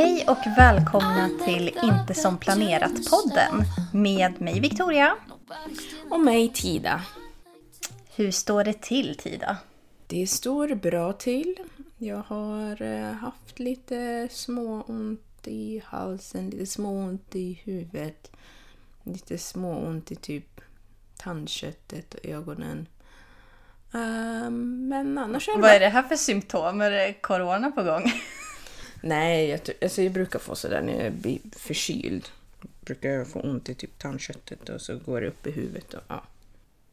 Hej och välkomna till Inte som planerat-podden med mig Victoria. Och mig Tida. Hur står det till Tida? Det står bra till. Jag har eh, haft lite småont i halsen, lite småont i huvudet. Lite småont i typ tandköttet och ögonen. Ehm, men annars är det Vad är det här för symptom? Är det corona på gång? Nej, jag, alltså jag brukar få sådär när jag blir förkyld. Brukar jag få ont i typ tandköttet och så går det upp i huvudet. Och, ja.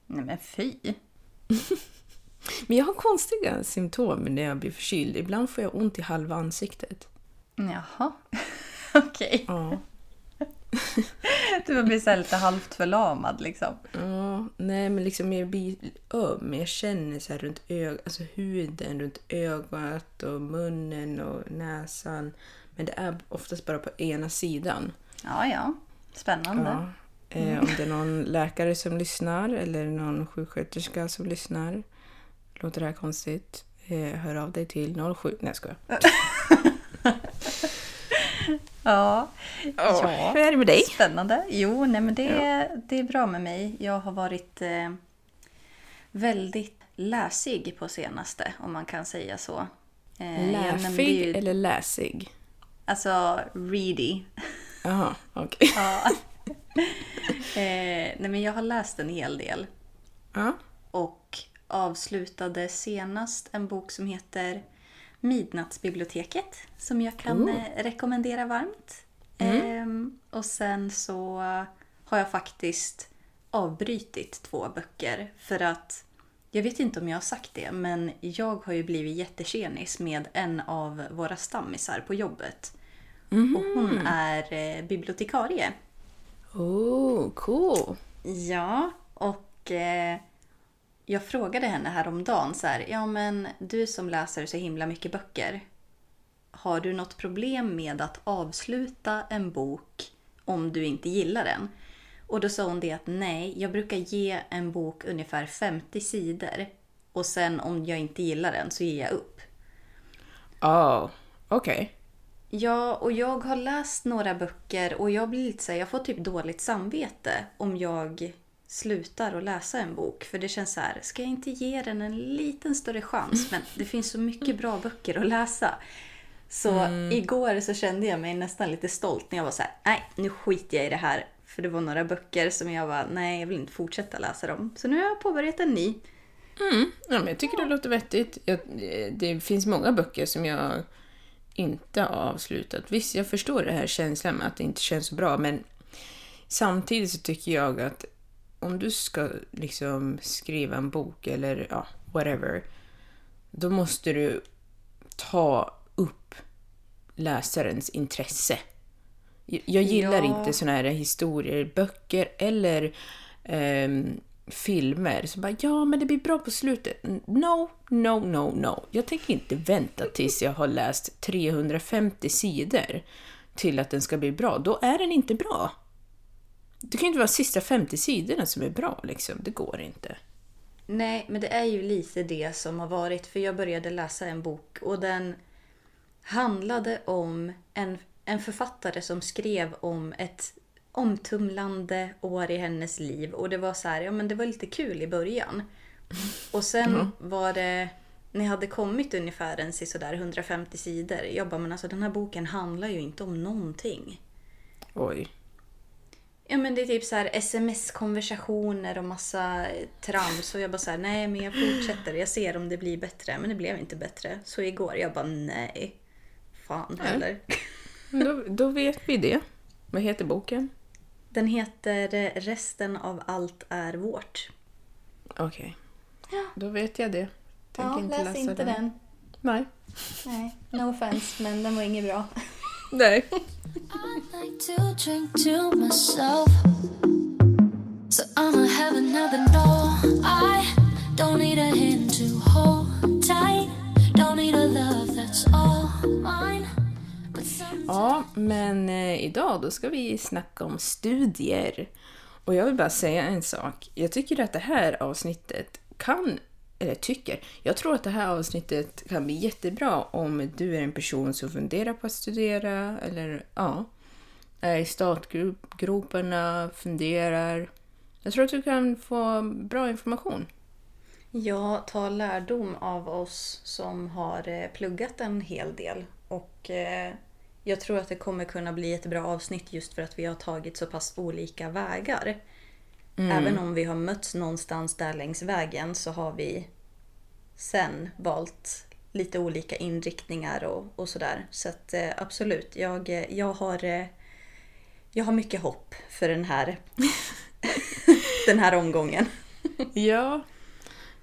Nej men fy. Men jag har konstiga symptom när jag blir förkyld. Ibland får jag ont i halva ansiktet. Jaha. Okej. Ja. Du blir så lite halvt förlamad liksom. Ja, nej men liksom jag blir öm. Jag känner så här runt ögat, alltså huden runt ögat och munnen och näsan. Men det är oftast bara på ena sidan. Ja, ja. Spännande. Ja. Eh, om det är någon läkare som lyssnar eller någon sjuksköterska som lyssnar. Låter det här konstigt? Eh, hör av dig till 07... Nej jag skojar. Ja. Ja. Hur är det med dig? Spännande. Jo, nej men det, det är bra med mig. Jag har varit eh, väldigt läsig på senaste, om man kan säga så. Eh, Läfig ju- eller läsig? Alltså, ready. Jaha, okej. Ja. eh, nej men jag har läst en hel del. Ja. Och avslutade senast en bok som heter Midnattsbiblioteket. Som jag kan eh, rekommendera varmt. Ehm, och sen så har jag faktiskt avbrytit två böcker. För att, jag vet inte om jag har sagt det, men jag har ju blivit jättetjenis med en av våra stammisar på jobbet. Och hon är eh, bibliotekarie. Oh, cool. Ja, och eh, jag frågade henne häromdagen så här, ja men du som läser så himla mycket böcker, har du något problem med att avsluta en bok om du inte gillar den? Och då sa hon det att nej, jag brukar ge en bok ungefär 50 sidor och sen om jag inte gillar den så ger jag upp. Oh, okej. Ja, och jag har läst några böcker och jag blir lite så här, jag får typ dåligt samvete om jag slutar att läsa en bok. För det känns så här, ska jag inte ge den en liten större chans? Men det finns så mycket bra böcker att läsa. Så igår så kände jag mig nästan lite stolt när jag var så här, nej nu skiter jag i det här. För det var några böcker som jag var, nej jag vill inte fortsätta läsa dem. Så nu har jag påbörjat en ny. Ja, men jag tycker det låter vettigt. Jag, det finns många böcker som jag inte har avslutat. Visst, jag förstår det här känslan med att det inte känns så bra, men samtidigt så tycker jag att om du ska liksom skriva en bok eller ja, whatever, då måste du ta upp läsarens intresse. Jag- gillar Ja. inte såna här historier, böcker eller ehm, filmer. Så bara, ja men det blir bra på slutet. No, no, no, no. Jag tänker inte vänta tills jag har läst 350 sidor till att den ska bli bra. Då är den inte bra. Det kan ju inte vara sista 50 sidorna som är bra liksom. Det går inte. Nej, men det är ju lite det som har varit. För jag började läsa en bok och den handlade om en en författare som skrev om ett omtumlande år i hennes liv. Och det var så här, ja men det var lite kul i början. Och sen var det, när jag hade kommit ungefär en sådär 150 sidor. Jag bara, men alltså den här boken handlar ju inte om någonting. Oj. Ja men det är typ så här sms-konversationer och massa trams. Och jag bara så här, nej men jag fortsätter. Jag ser om det blir bättre. Men det blev inte bättre. Så igår, jag bara nej. Fan heller. Då, då vet vi det. Vad heter boken? Den heter Resten av allt är vårt. Okej. Då vet jag det. Tänker Ja, inte läs inte den. Nej. Nej, no offense, men den var inget bra. Nej. Ja, men eh, idag då ska vi snacka om studier. Och jag vill bara säga en sak. Jag tycker att det här avsnittet kan, eller tycker, jag tror att det här avsnittet kan bli jättebra om du är en person som funderar på att studera eller ja, är i startgroparna, funderar. Jag tror att du kan få bra information. Ja, ta lärdom av oss som har eh, pluggat en hel del. Och eh, jag tror att det kommer kunna bli ett bra avsnitt just för att vi har tagit så pass olika vägar. Även om vi har mötts någonstans där längs vägen så har vi sen valt lite olika inriktningar och, och sådär. Så att eh, absolut, jag, eh, jag, har, eh, jag har mycket hopp för den här, den här omgången. Ja,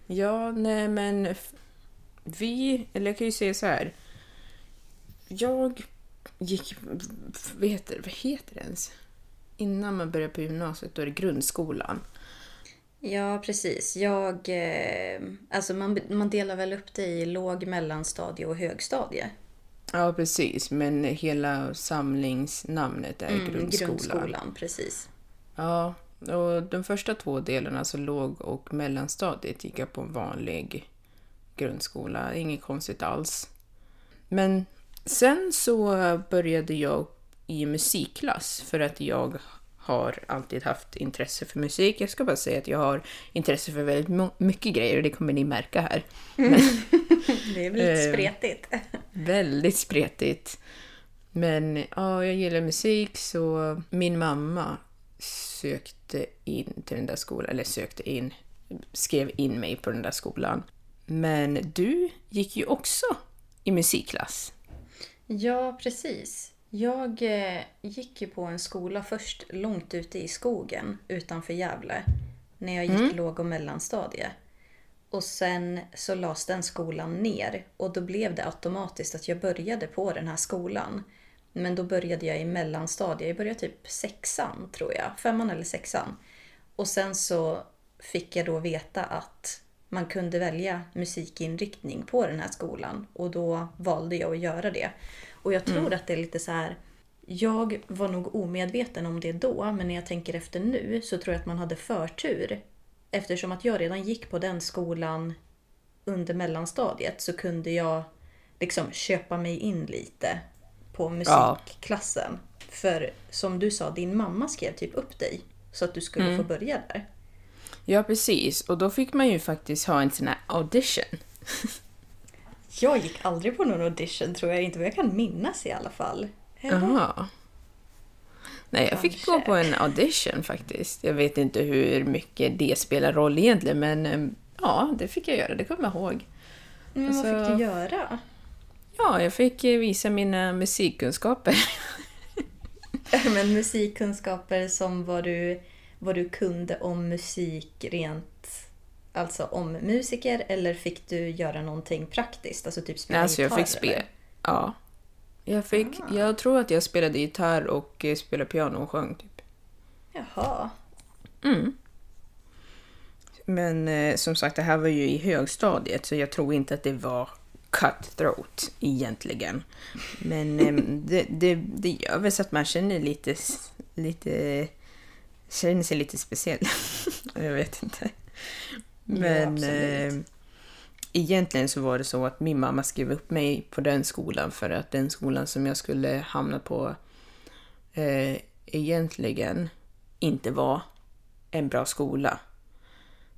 ja, nej men vi, eller jag kan ju säga så här. Jag gick, vad heter, vad heter det ens? Innan man börjar på gymnasiet, då är det grundskolan. Ja, precis. Jag, eh, alltså man, man delar väl upp det i låg, mellanstadie och högstadie. Ja, precis, men hela samlingsnamnet är Mm, grundskolan. Grundskolan, precis. Ja, och de första två delarna, alltså låg och mellanstadiet, gick jag på en vanlig grundskola. Inget konstigt alls. Men sen så började jag i musikklass för att jag har alltid haft intresse för musik. Jag ska bara säga att jag har intresse för väldigt mycket grejer och det kommer ni märka här. Det är lite Eh, spretigt. Väldigt spretigt. Men ja, jag gillar musik så min mamma sökte in till den där skolan, eller sökte in, skrev in mig på den där skolan. Men du gick ju också i musikklass. Ja, precis. Jag eh, gick ju på en skola först långt ute i skogen utanför Gävle. När jag gick låg och mellanstadie. Och sen så lades den skolan ner och då blev det automatiskt att jag började på den här skolan. Men då började jag i mellanstadie. Jag började typ sexan tror jag. Femman eller sexan. Och sen så fick jag då veta att man kunde välja musikinriktning på den här skolan. Och då valde jag att göra det. Och jag tror att det är lite så här... Jag var nog omedveten om det då, men när jag tänker efter nu så tror jag att man hade förtur. Eftersom att jag redan gick på den skolan under mellanstadiet så kunde jag liksom köpa mig in lite på musikklassen. För som du sa, din mamma skrev typ upp dig så att du skulle få börja där. Ja, precis. Och då fick man ju faktiskt ha en sån här audition. Jag gick aldrig på någon audition tror jag inte, vad jag kan minnas i alla fall. Jaha. Nej, jag fick gå på en audition faktiskt. Jag vet inte hur mycket det spelar roll egentligen, men em, ja, det fick jag göra. Det kommer jag ihåg. Men vad Alltså- fick du göra? Ja, jag fick eh, visa mina musikkunskaper. Men musikkunskaper som vad du, vad du kunde om musik rent, alltså om musiker eller fick du göra någonting praktiskt? Alltså typ spela alltså, jag gitarr, fick spela. Ja. Jag, fick, jag tror att jag spelade gitarr och eh, spelade piano och sjöng. Typ. Jaha. Men eh, som sagt, det här var ju i högstadiet så jag tror inte att det var cutthroat egentligen. Men eh, det, det, det gör väl så att man känner lite, lite känner sig lite speciell. jag vet inte. Men absolut. eh, egentligen så var det så att min mamma skrev upp mig på den skolan för att den skolan som jag skulle hamna på eh, egentligen inte var en bra skola.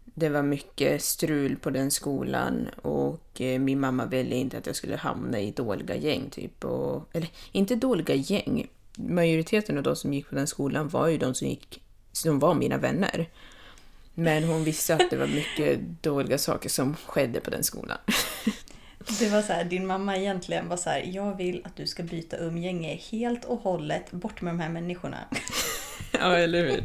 Det var mycket strul på den skolan och eh, min mamma ville inte att jag skulle hamna i dåliga gäng. Typ. Och, eller inte dåliga gäng. Majoriteten av de som gick på den skolan var ju de som, gick, som var mina vänner. Men hon visste att det var mycket dåliga saker som skedde på den skolan. Det var så här, din mamma egentligen var så här, jag vill att du ska byta umgänge helt och hållet bort med de här människorna. ja, eller hur?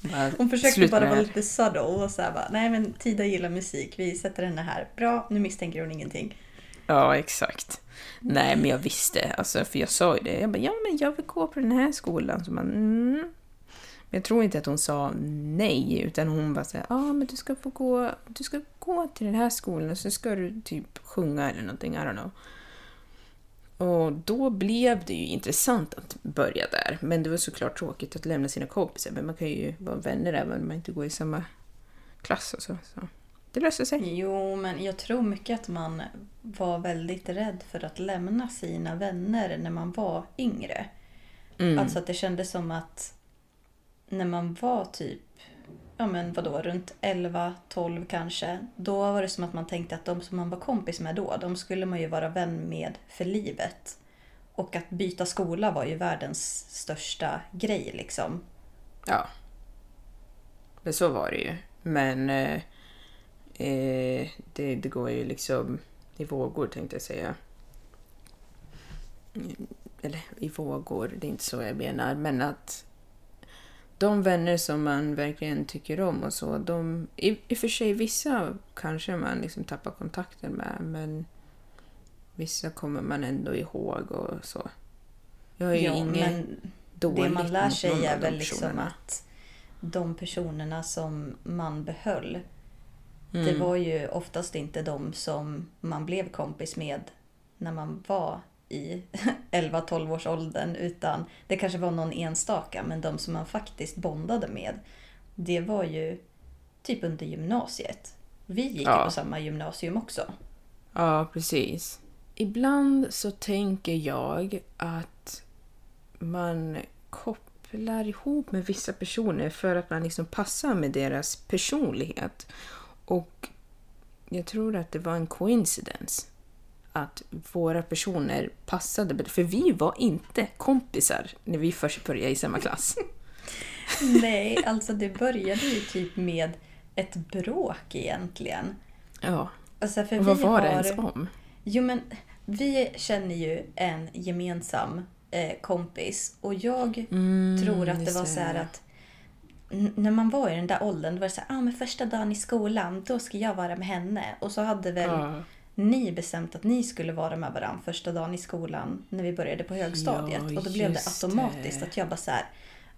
Bara, Hon försökte bara vara lite subtle och så här bara, nej men Tida gillar musik, vi sätter henne här. Bra, nu misstänker hon ingenting. Ja, exakt. Nej, men jag visste, alltså, för jag sa ju det. Jag bara, ja men jag vill gå på den här skolan. Så man, mm. Men jag tror inte att hon sa nej, utan hon bara säger, ja ah, men du ska få gå, du ska gå till den här skolan och så ska du typ sjunga eller någonting, I don't know. Och då blev det ju intressant att börja där. Men det var såklart tråkigt att lämna sina kompisar, men man kan ju vara vänner även om man inte går i samma klass och så. så. Det löser sig. Jo, men jag tror mycket att man var väldigt rädd för att lämna sina vänner när man var yngre. Mm. Alltså att det kändes som att när man var typ, ja men vadå, runt 11, 12 kanske. Då var det som att man tänkte att de som man var kompis med då, de skulle man ju vara vän med för livet. Och att byta skola var ju världens största grej liksom. Ja. Men så var det ju. Men eh, eh, det, det går ju liksom i vågor tänkte jag säga. Mm, eller i vågor, det är inte så jag menar. Men att de vänner som man verkligen tycker om och så, de, i, i och för sig vissa kanske man liksom tappar kontakten med, men vissa kommer man ändå ihåg och så. Jag är ju men dåligt det man lär sig är väl liksom att de personerna som man behöll, det Mm. var ju oftast inte de som man blev kompis med när man var i 11-12 års åldern utan det kanske var någon enstaka men de som man faktiskt bondade med det var ju typ under gymnasiet. Vi gick Ja. på samma gymnasium också. Ja, precis. Ibland så tänker jag att man kopplar ihop med vissa personer för att man liksom passar med deras personlighet. Och jag tror att det var en coincidence att våra personer passade. För vi var inte kompisar när vi först började i samma klass. Nej, alltså det började ju typ med ett bråk egentligen. Ja, Alltså för vad var det har... ens om? Jo men vi känner ju en gemensam eh, kompis och jag tror att det var det. så här att när man var i den där åldern, då var det så här, ah, men första dagen i skolan, då ska jag vara med henne. Och så hade väl Ja. Ni bestämt att ni skulle vara med varandra första dagen i skolan när vi började på högstadiet. Ja, och då blev det automatiskt det. att jag bara så här,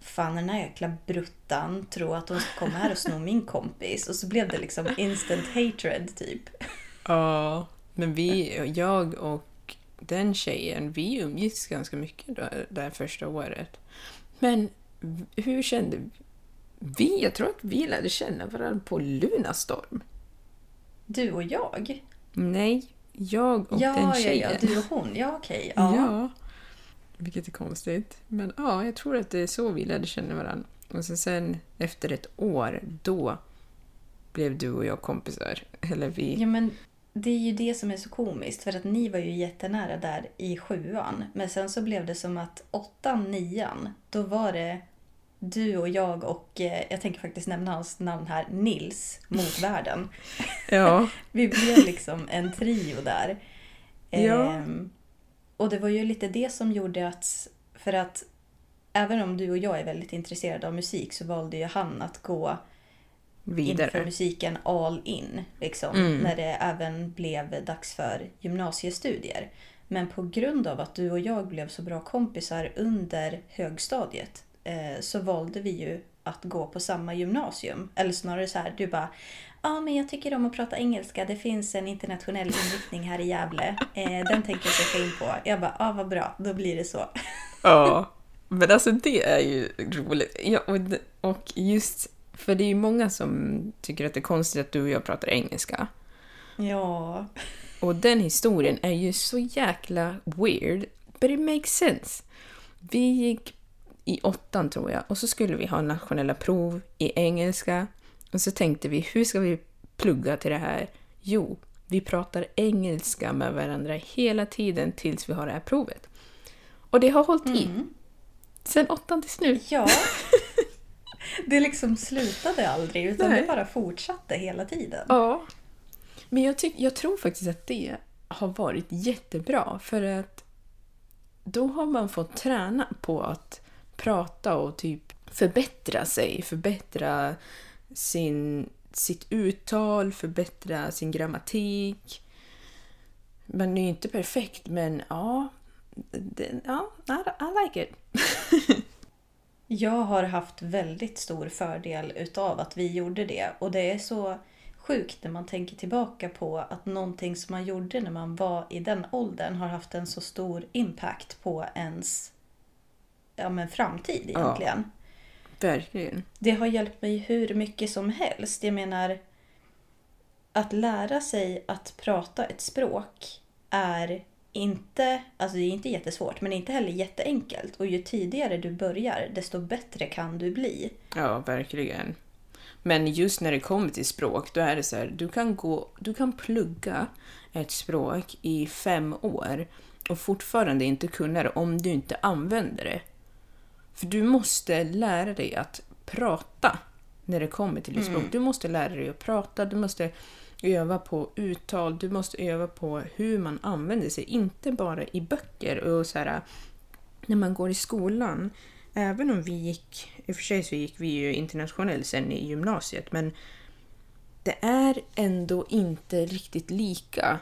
fan den här jäkla bruttan tror att hon ska komma här och sno min kompis. Och så blev det liksom instant hatred typ. Ja, men vi, jag och den tjejen, vi umgicks ganska mycket då, det här första året. Men hur kände vi? Jag tror att vi lärde känna varandra på Lunarstorm. Du och jag? Nej, jag och ja, den ja, tjejen. ja, du och hon. Ja, okej. Ja. Ja. Vilket är konstigt. Men ja, jag tror att det är så vi lärde känna varandra. Och så sen efter ett år, då blev du och jag kompisar. Eller vi... ja, men det är ju det som är så komiskt. För att ni var ju jättenära där i sjuan. Men sen så blev det som att åttan, nian, då var det du och jag och, eh, jag tänker faktiskt nämna hans namn här, Nils mot världen. Ja. Vi blev liksom en trio där. Ja. Ehm, och det var ju lite det som gjorde att, för att även om du och jag är väldigt intresserade av musik så valde ju han att gå inför Vidare. musiken all in. Liksom, Mm. När det även blev dags för gymnasiestudier. Men på grund av att du och jag blev så bra kompisar under högstadiet så valde vi ju att gå på samma gymnasium. Eller snarare så här, du bara Ja, men jag tycker om att prata engelska. Det finns en internationell inriktning här i Gävle. Eh, den tänker jag söka in på. Jag bara, ja vad bra, då blir det så. Ja, men alltså det är ju roligt. Ja, och just för det är ju många som tycker att det är konstigt att du och jag pratar engelska. Ja, Och den historien är ju så jäkla weird, but it makes sense. Vi gick i åttan tror jag. Och så skulle vi ha nationella prov i engelska. Och så tänkte vi, hur ska vi plugga till det här? Jo, vi pratar engelska med varandra hela tiden tills vi har det här provet. Och det har hållit i. Sen åttan till nu. Ja. Det liksom slutade aldrig utan Nej. det bara fortsatte hela tiden. Ja. Men jag, tyck, jag tror faktiskt att det har varit jättebra för att då har man fått träna på att prata och typ förbättra sig, förbättra sin, sitt uttal, förbättra sin grammatik. Man är ju inte perfekt, men ja, ja I, I like it. Jag har haft väldigt stor fördel utav att vi gjorde det och det är så sjukt när man tänker tillbaka på att någonting som man gjorde när man var i den åldern har haft en så stor impact på ens ja, men framtid egentligen. Verkligen. Det har hjälpt mig hur mycket som helst. Jag menar, att lära sig att prata ett språk är inte, alltså det är inte jättesvårt, men inte heller jätteenkelt. Och ju tidigare du börjar, desto bättre kan du bli. Ja, verkligen. Men just när det kommer till språk, då är det så här, du kan, gå, du kan plugga ett språk i fem år och fortfarande inte kunna det om du inte använder det. För du måste lära dig att prata när det kommer till ett språk. Du måste lära dig att prata, du måste öva på uttal, du måste öva på hur man använder sig, inte bara i böcker och så här, när man går i skolan. Även om vi gick, i och för sig så gick vi ju internationellt sen i gymnasiet, men det är ändå inte riktigt lika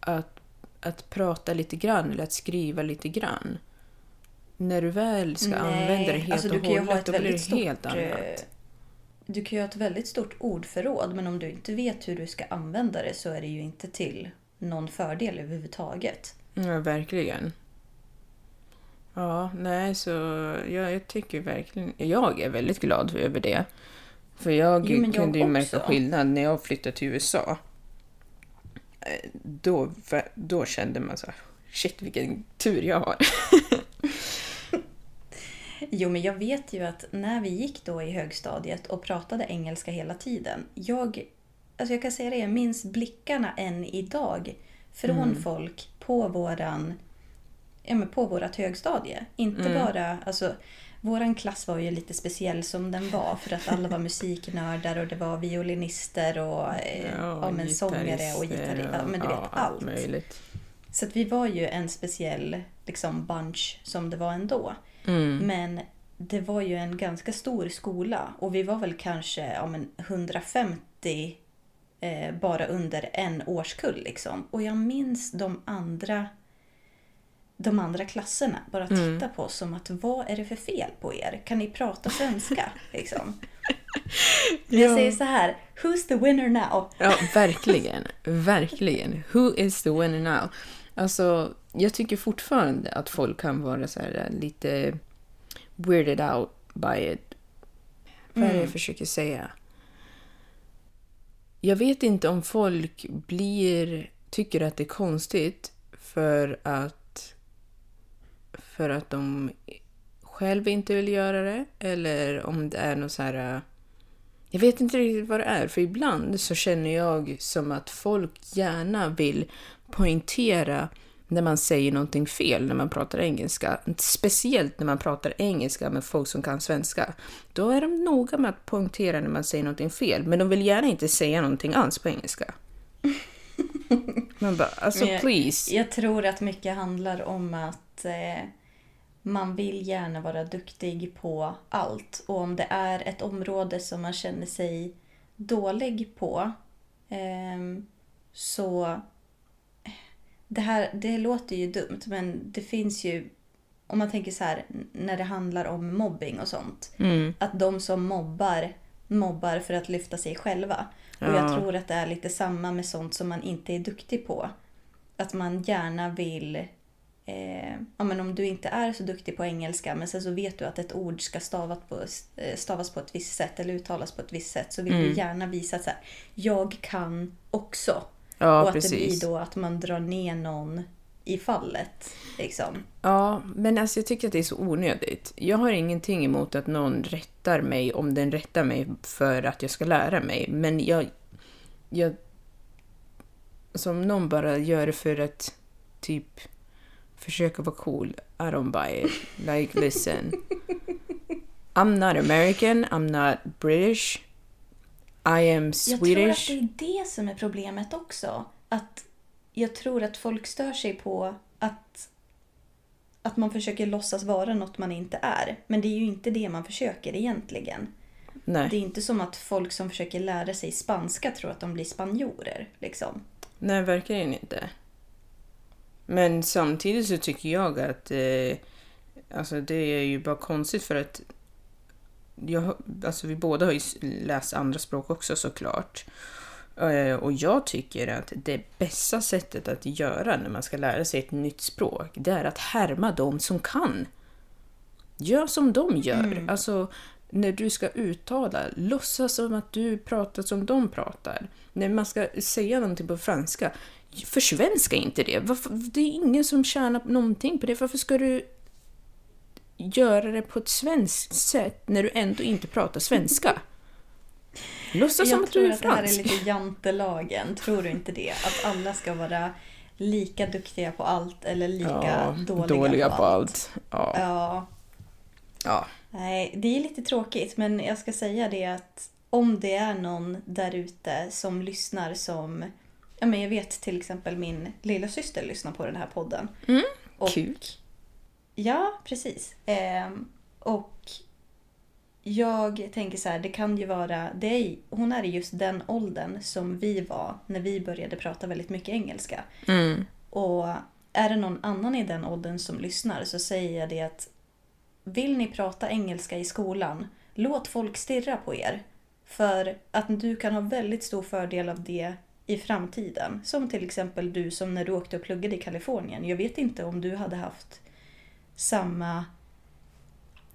att, att prata lite grann eller att skriva lite grann. När du väl ska använda det helt alltså och hållet, då blir väldigt det helt stort... annat. eh, Du kan ju ha ett väldigt stort ordförråd men om du inte vet hur du ska använda det så är det ju inte till någon fördel överhuvudtaget. Ja, verkligen. Ja, nej, så jag, jag tycker verkligen... Jag är väldigt glad över det. För jag Jo, jag kunde ju märka också. skillnad när jag flyttade till USA. Eh, Då, då kände man så shit vilken tur jag har. Jo, men jag vet ju att när vi gick då i högstadiet och pratade engelska hela tiden. Jag, alltså jag kan säga det, jag minns blickarna än idag från folk på våran ja, men på vårat högstadie. Inte bara, alltså våran klass var ju lite speciell som den var för att alla var musiknördar och det var violinister och eh, ja, men sångare och gitarrister. Ja, men du vet, ja, allt. möjligt. Så att vi var ju en speciell liksom, bunch som det var ändå. Mm. Men det var ju en ganska stor skola och vi var väl kanske ja, men 150 eh, bara under en årskull. Liksom. Och jag minns de andra de andra klasserna bara titta Mm. på oss som att vad är det för fel på er? Kan ni prata svenska? liksom. Men Jag säger så här, who's the winner now? Ja, verkligen. verkligen. Who is the winner now? Alltså, jag tycker fortfarande att folk kan vara så här äh, lite weirded out by it. Vad är det jag försöker säga? Jag vet inte om folk blir, tycker att det är konstigt för att, för att de själva inte vill göra det eller om det är något så här äh, jag vet inte riktigt vad det är, för ibland så känner jag som att folk gärna vill poängtera när man säger någonting fel när man pratar engelska. Speciellt när man pratar engelska med folk som kan svenska. Då är de noga med att poängtera när man säger någonting fel, men de vill gärna inte säga någonting alls på engelska. Man bara, alltså jag- please. Jag tror att mycket handlar om att eh, man vill gärna vara duktig på allt. Och om det är ett område som man känner sig dålig på ehm, så... Det här det låter ju dumt men det finns ju... Om man tänker så här när det handlar om mobbing och sånt. Mm. Att de som mobbar mobbar för att lyfta sig själva. Och Ja. jag tror att det är lite samma med sånt som man inte är duktig på. Att man gärna vill... Eh, ja, men om du inte är så duktig på engelska men sen så vet du att ett ord ska stavas på, eh, stavas på ett visst sätt eller uttalas på ett visst sätt så vill Mm. du gärna visa att så här, jag kan också. Ja, och att precis. det blir då att man drar ner någon i fallet. Liksom. Ja, men alltså jag tycker att det är så onödigt. Jag har ingenting emot att någon rättar mig om den rättar mig för att jag ska lära mig. Men jag... jag alltså om någon bara gör det för att typ försöka vara cool, I don't buy it. Like listen. I'm not American, I'm not British. I am Jag tror att Swedish. det är det som är problemet också. Att jag tror att folk stör sig på att, att man försöker låtsas vara något man inte är. Men det är ju inte det man försöker egentligen. Nej. Det är inte som att folk som försöker lära sig spanska tror att de blir spanjorer. Liksom. Nej, verkligen inte. Men samtidigt så tycker jag att eh, alltså det är ju bara konstigt för att jag, alltså vi båda har ju läst andra språk också såklart. Eh, och jag tycker att det bästa sättet att göra när man ska lära sig ett nytt språk, det är att härma de som kan. Gör som de gör. Alltså, när du ska uttala, låtsas som att du pratar som de pratar. När man ska säga någonting på franska, försvenska inte det. Varför, det är ingen som tjänar någonting på det. Varför ska du göra det på ett svenskt sätt när du ändå inte pratar svenska? Låtsas som Jag att du tror är att det här är fransk. lite jantelagen. Tror du inte det? Att alla ska vara lika duktiga på allt eller lika dåliga, på allt. Ja. Ja, ja. Nej, det är lite tråkigt men jag ska säga det att om det är någon där ute som lyssnar som... Ja, men jag vet till exempel min lilla syster lyssnar på den här podden. Och, Kuk. Ja, precis. Ehm, och jag tänker så här, det kan ju vara... Är, hon är i just den åldern som vi var när vi började prata väldigt mycket engelska. Och är det någon annan i den åldern som lyssnar så säger jag det att vill ni prata engelska i skolan, låt folk stirra på er. För att du kan ha väldigt stor fördel av det i framtiden. Som till exempel du som när du åkte och pluggade i Kalifornien. Jag vet inte om du hade haft samma...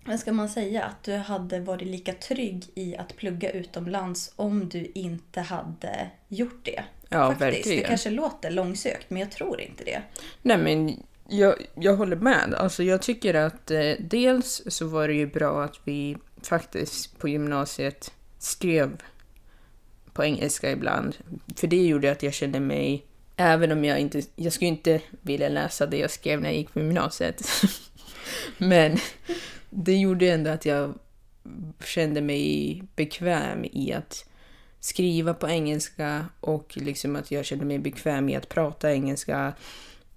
Vad ska man säga? Att du hade varit lika trygg i att plugga utomlands om du inte hade gjort det. Ja, Faktiskt. verkligen. Det kanske låter långsökt, men jag tror inte det. Nej men jag, jag håller med. Alltså jag tycker att eh, dels så var det ju bra att vi faktiskt på gymnasiet skrev på engelska ibland. För det gjorde att jag kände mig, även om jag inte, jag skulle inte vilja läsa det jag skrev när jag gick på gymnasiet. men det gjorde ändå att jag kände mig bekväm i att skriva på engelska och liksom att jag kände mig bekväm i att prata engelska.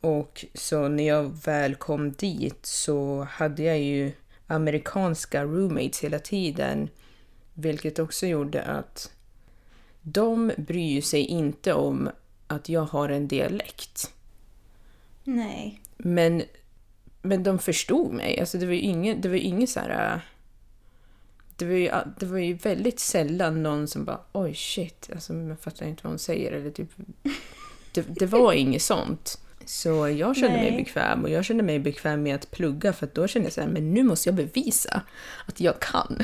Och så när jag väl kom dit så hade jag ju amerikanska roommates hela tiden. Vilket också gjorde att de bryr sig inte om att jag har en dialekt. Nej. Men, men de förstod mig. Alltså det var ju inget, det var inget så här... äh, Det var, ju, det var ju väldigt sällan någon som bara oj shit, alltså man fattar inte vad hon säger. Eller typ, det, det var inget sånt. Så jag kände mig Nej. bekväm och jag kände mig bekväm med att plugga för att då kände jag så här, men nu måste jag bevisa att jag kan.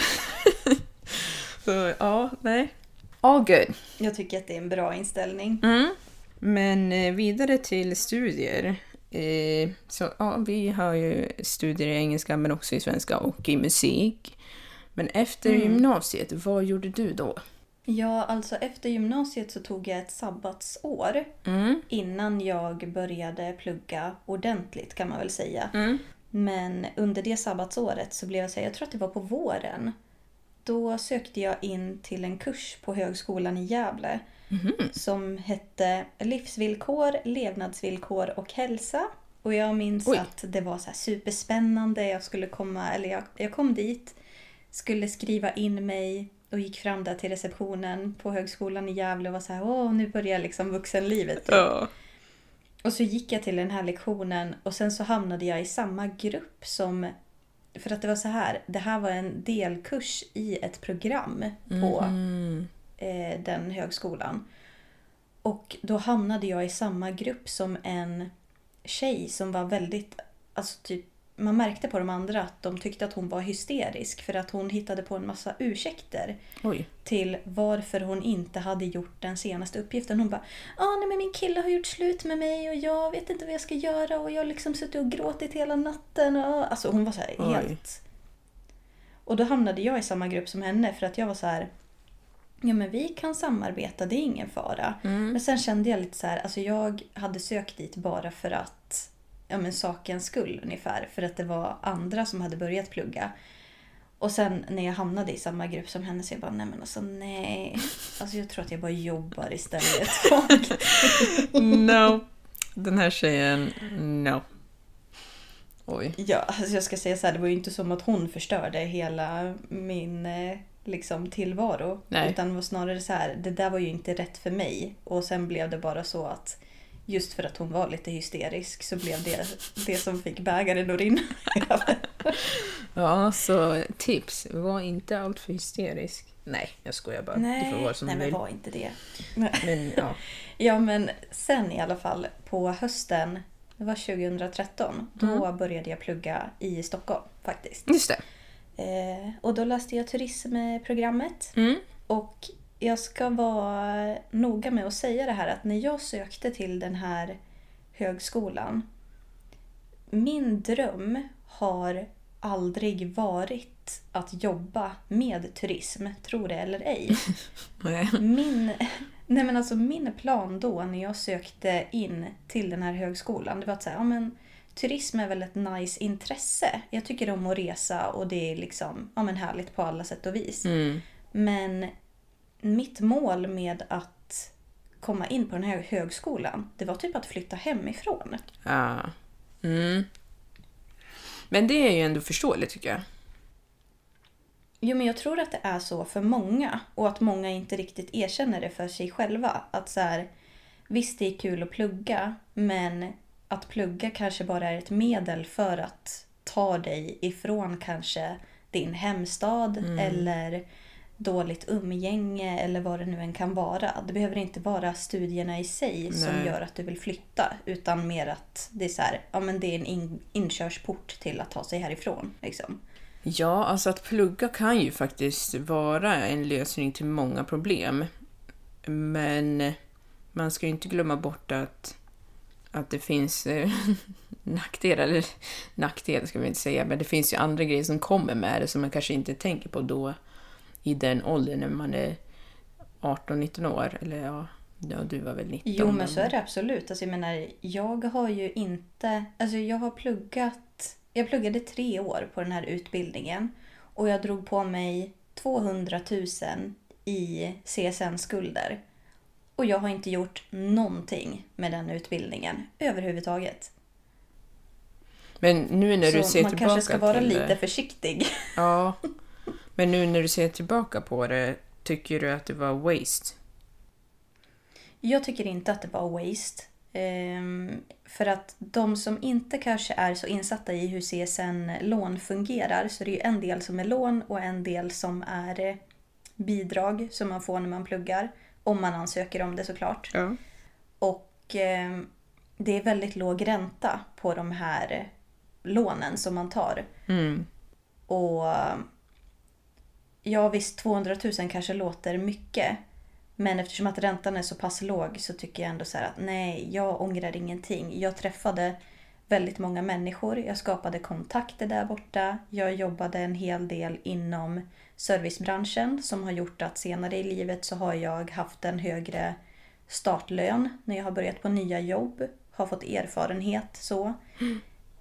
så ja, nej. All good. Jag tycker att det är en bra inställning. Men eh, vidare till studier. Eh, så ja, vi har ju studier i engelska men också i svenska och i musik. Men efter gymnasiet, vad gjorde du då? Ja, alltså efter gymnasiet så tog jag ett sabbatsår innan jag började plugga ordentligt kan man väl säga. Men under det sabbatsåret så blev jag så jag tror att det var på våren. Då sökte jag in till en kurs på Högskolan i Gävle som hette Livsvillkor, levnadsvillkor och hälsa. Och jag minns Oj. att det var så superspännande. Jag skulle komma, eller jag, jag kom dit, skulle skriva in mig och gick fram där till receptionen på Högskolan i Gävle och var så här, åh nu börjar liksom vuxenlivet. typ. Ja. Och så gick jag till den här lektionen och sen så hamnade jag i samma grupp som... För att det var så här, det här var en delkurs i ett program på eh, den högskolan. Och då hamnade jag i samma grupp som en tjej som var väldigt, alltså typ man märkte på de andra att de tyckte att hon var hysterisk för att hon hittade på en massa ursäkter Oj. till varför hon inte hade gjort den senaste uppgiften. Hon bara ah, nej men min kille har gjort slut med mig och jag vet inte vad jag ska göra och jag har liksom suttit och gråtit hela natten. Och... Alltså hon var så här Oj. helt... Och då hamnade jag i samma grupp som henne för att jag var så här Ja men vi kan samarbeta, det är ingen fara. Men sen kände jag lite så här, alltså jag hade sökt dit bara för att ja men sakens skull ungefär. För att det var andra som hade börjat plugga. Och sen när jag hamnade i samma grupp som henne så jag bara, nej men alltså nej. Alltså jag tror att jag bara jobbar istället. No. Den här tjejen, no. Oj. ja, alltså jag ska säga så här, det var ju inte som att hon förstörde hela min eh, liksom tillvaro. Nej. Utan var snarare så här, det där var ju inte rätt för mig. Och sen blev det bara så att just för att hon var lite hysterisk så blev det det som fick bägaren att rinna. Ja, så tips. Var inte alltför hysterisk. Nej, jag skojar bara. du får vara som nej du men vill. var inte det. Men ja. Ja men sen i alla fall på hösten, det var 2013, då Mm. började jag plugga i Stockholm faktiskt. Just det. Eh, och då läste jag turismprogrammet. Mm. Och jag ska vara noga med att säga det här att när jag sökte till den här högskolan. Min dröm har aldrig varit att jobba med turism, tro det eller ej. Min, nej men alltså min plan då när jag sökte in till den här högskolan det var att säga, ja men turism är väl ett nice intresse. Jag tycker om att resa och det är liksom ja, men härligt på alla sätt och vis. Mm. Men mitt mål med att komma in på den här högskolan det var typ att flytta hemifrån. Ja. Mm. Men det är ju ändå förståeligt tycker jag. Jo, men jag tror att det är så för många och att många inte riktigt erkänner det för sig själva. Att så här, visst det är kul att plugga, men att plugga kanske bara är ett medel för att ta dig ifrån kanske din hemstad eller dåligt umgänge eller vad det nu än kan vara. Det behöver inte vara studierna i sig som Nej. gör att du vill flytta utan mer att det är så här, ja men det är en in- inkörsport till att ta sig härifrån. Liksom. Ja, alltså att plugga kan ju faktiskt vara en lösning till många problem. Men man ska ju inte glömma bort att, att det finns eh, nackdelar, eller nackdelar ska vi inte säga, men det finns ju andra grejer som kommer med det som man kanske inte tänker på då i den åldern när man är 18-19 år. Eller ja, ja, du var väl 19? Jo men så är det absolut. Alltså, jag menar, jag har ju inte... Alltså jag har pluggat... Jag pluggade tre år på den här utbildningen. Och jag drog på mig 200 000 i CSN-skulder. Och jag har inte gjort någonting med den utbildningen överhuvudtaget. Men nu när du Så ser man tillbaka kanske ska vara lite det, försiktig. Ja, men nu när du ser tillbaka på det, tycker du att det var waste? Jag tycker inte att det var waste. Ehm, för att de som inte kanske är så insatta i hur CSN-lån fungerar så det är ju en del som är lån och en del som är bidrag som man får när man pluggar. Om man ansöker om det såklart. Ja. Och ehm, det är väldigt låg ränta på de här eh, lånen som man tar. Mm. Och ja visst, 200 000 kanske låter mycket. Men eftersom att räntan är så pass låg så tycker jag ändå så här att nej, jag ångrar ingenting. Jag träffade väldigt många människor. Jag skapade kontakter där borta. Jag jobbade en hel del inom servicebranschen som har gjort att senare i livet så har jag haft en högre startlön när jag har börjat på nya jobb. Har fått erfarenhet så.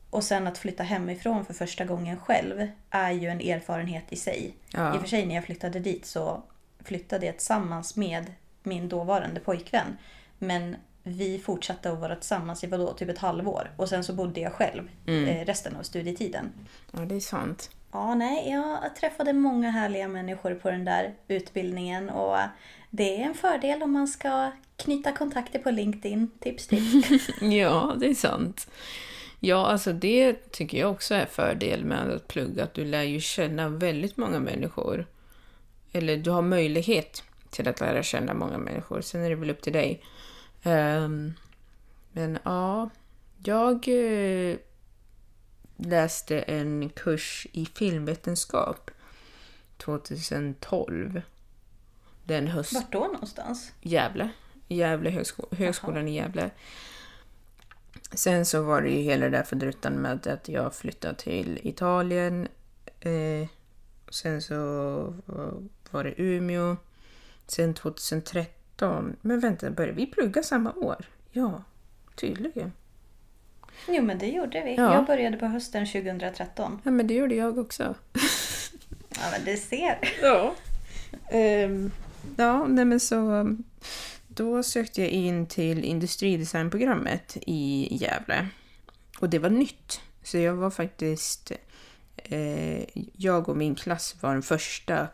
Och sen att flytta hemifrån för första gången själv är ju en erfarenhet i sig. Ja. I och för sig när jag flyttade dit så flyttade jag tillsammans med min dåvarande pojkvän. Men vi fortsatte att vara tillsammans i vadå, typ ett halvår. Och sen så bodde jag själv eh, resten av studietiden. ja, det är sant. Ja, nej, jag träffade många härliga människor på den där utbildningen och det är en fördel om man ska knyta kontakter på LinkedIn. Tips, tips. Ja, det är sant. Ja, alltså det tycker jag också är fördel med att plugga, att du lär ju känna väldigt många människor. Eller du har möjlighet till att lära känna många människor. Sen är det väl upp till dig. Ehm, men ja, jag eh, läste en kurs i filmvetenskap 2012. Den höst... Vart då någonstans? Gävle. Gävle högsko- högskolan i Gävle. Sen så var det ju hela det där fördruttan med att jag flyttade till Italien. Eh, sen så var det Umeå. Sen 2013. Men vänta, började vi plugga samma år? Ja, tydligen. Jo men det gjorde vi. Ja. Jag började på hösten 2013. Ja, men det gjorde jag också. Ja men du ser. Ja. Ehm, ja, nej men så... Då sökte jag in till industridesignprogrammet i Gävle. Och det var nytt. Så jag var faktiskt... Eh, jag och min klass var den första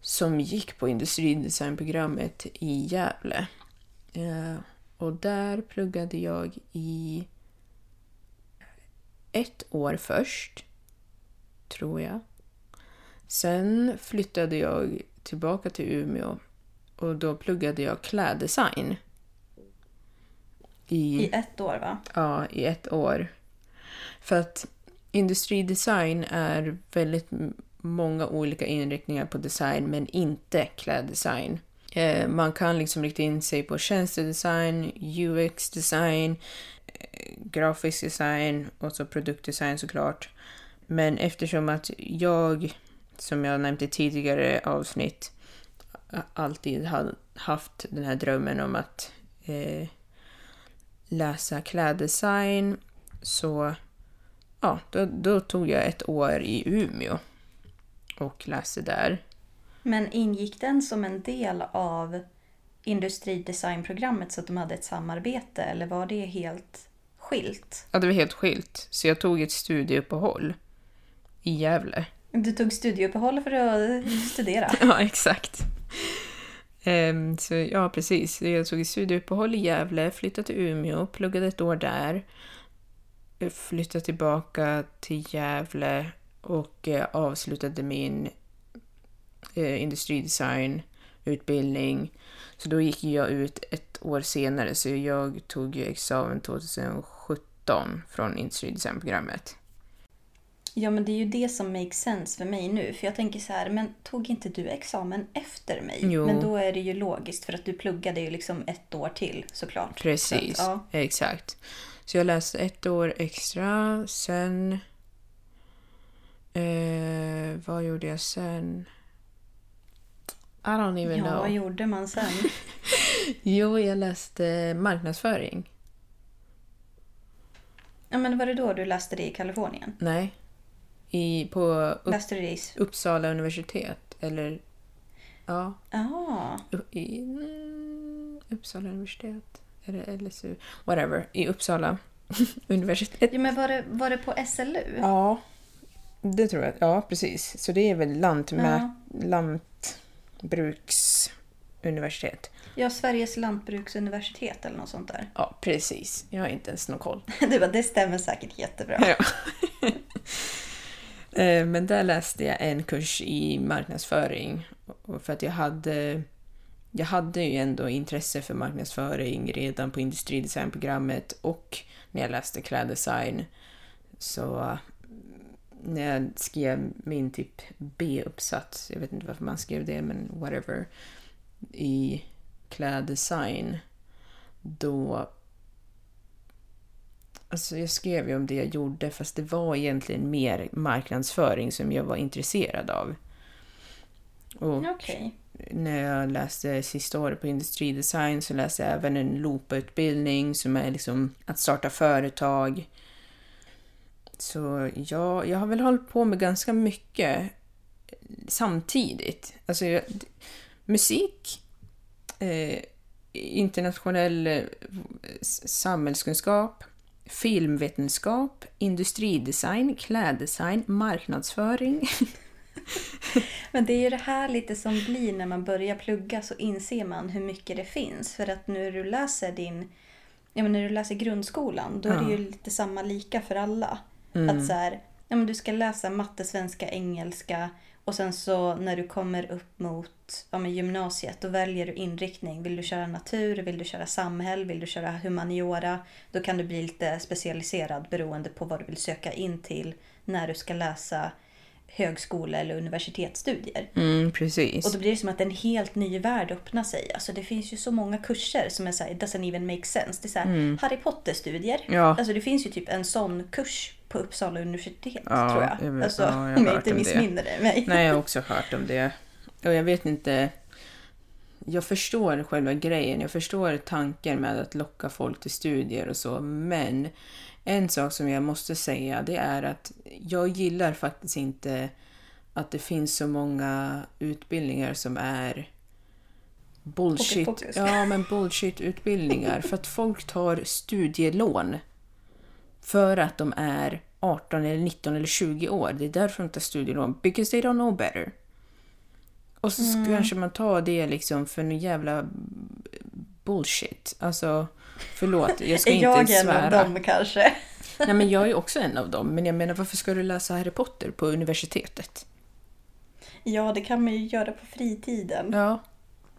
som gick på industridesignprogrammet i Gävle. Eh, och där pluggade jag i ett år först, tror jag. Sen flyttade jag tillbaka till Umeå och då pluggade jag kläddesign. I, I ett år va? ja, i ett år. För att industridesign är väldigt många olika inriktningar på design men inte kläddesign. Eh, man kan liksom rikta in sig på tjänstedesign, UX-design, eh, grafisk design och så produktdesign såklart. Men eftersom att jag, som jag nämnde i tidigare avsnitt, alltid har haft den här drömmen om att eh, läsa kläddesign så ja, då, då tog jag ett år i Umeå och läste där. Men ingick den som en del av industridesignprogrammet så att de hade ett samarbete eller var det helt skilt? Ja, det var helt skilt. Så jag tog ett studieuppehåll i Gävle. Du tog studieuppehåll för att studera? Ja, exakt. Ehm, så ja, precis. Jag tog ett studieuppehåll i Gävle, flyttade till Umeå, pluggade ett år där. Flyttade tillbaka till Gävle och eh, avslutade min eh, industridesignutbildning. Så då gick jag ut ett år senare, så jag tog ju examen 2017 från industridesignprogrammet. Ja men det är ju det som makes sense för mig nu. För jag tänker så här, men tog inte du examen efter mig? Jo. Men då är det ju logiskt för att du pluggade ju liksom ett år till såklart. Precis, Så att, ja. exakt. Så jag läste ett år extra, sen... Eh, vad gjorde jag sen? I don't even ja, know. vad gjorde man sen? Jo, jag läste marknadsföring. ja men var det då du läste det i Kalifornien? Nej. I, på upp, i... Uppsala universitet. Eller... Ja. Ah, I, mm, Uppsala universitet. Eller LSU. Whatever. I Uppsala universitet. ja, men var det, var det på SLU? Ja, det tror jag. Ja, precis. Så det är väl lantmä- lantbruksuniversitet. Ja, Sveriges lantbruksuniversitet eller något sånt där. Ja, precis. Jag har inte ens någon koll. Du bara, det stämmer säkert jättebra. Ja. Eh, Men där läste jag en kurs i marknadsföring. För att jag hade, jag hade ju ändå intresse för marknadsföring redan på industridesignprogrammet och när jag läste kläddesign. Så när jag skrev min typ B-uppsats, jag vet inte varför man skrev det, men whatever, i kläddesign, då Alltså jag skrev ju om det jag gjorde fast det var egentligen mer marknadsföring som jag var intresserad av. Och Okej. när jag läste sista året på industridesign så läste jag även en LOPA-utbildning som är liksom att starta företag. Så ja, jag har väl hållit på med ganska mycket samtidigt. Alltså jag, musik, eh, internationell eh, samhällskunskap, filmvetenskap, industridesign, kläddesign, marknadsföring. Men det är ju det här lite som blir när man börjar plugga så inser man hur mycket det finns. För att när du läser din, ja men när du läser grundskolan då är det Ja. ju lite samma lika för alla. Mm. Att så här, ja, men du ska läsa matte, svenska, engelska och sen så när du kommer upp mot ja, men gymnasiet då väljer du inriktning. Vill du köra natur, vill du köra samhäll, vill du köra humaniora? Då kan du bli lite specialiserad beroende på vad du vill söka in till när du ska läsa högskole eller universitetsstudier. Mm, precis. Och då blir det som att en helt ny värld öppnar sig. Alltså det finns ju så många kurser som är såhär, it doesn't even make sense. Det är såhär, Harry Potter-studier. Ja. Alltså det finns ju typ en sån kurs på Uppsala universitet Ja, tror jag. jag vet- alltså, ja, jag om jag inte missminner det. mig. Nej, jag har också hört om det. Och jag vet inte... Jag förstår själva grejen, jag förstår tanken med att locka folk till studier och så, men en sak som jag måste säga det är att jag gillar faktiskt inte att det finns så många utbildningar som är bullshit. Ja, men bullshit-utbildningar. för att folk tar studielån för att de är 18 eller 19 eller 20 år. Det är därför de tar studielån. Because they don't know better. Och så Mm. kanske man tar det liksom för en jävla bullshit. Alltså, förlåt, jag ska är inte jag en svära. av dem kanske? Nej, men jag är också en av dem. Men jag menar, varför ska du läsa Harry Potter på universitetet? Ja, det kan man ju göra på fritiden. Ja,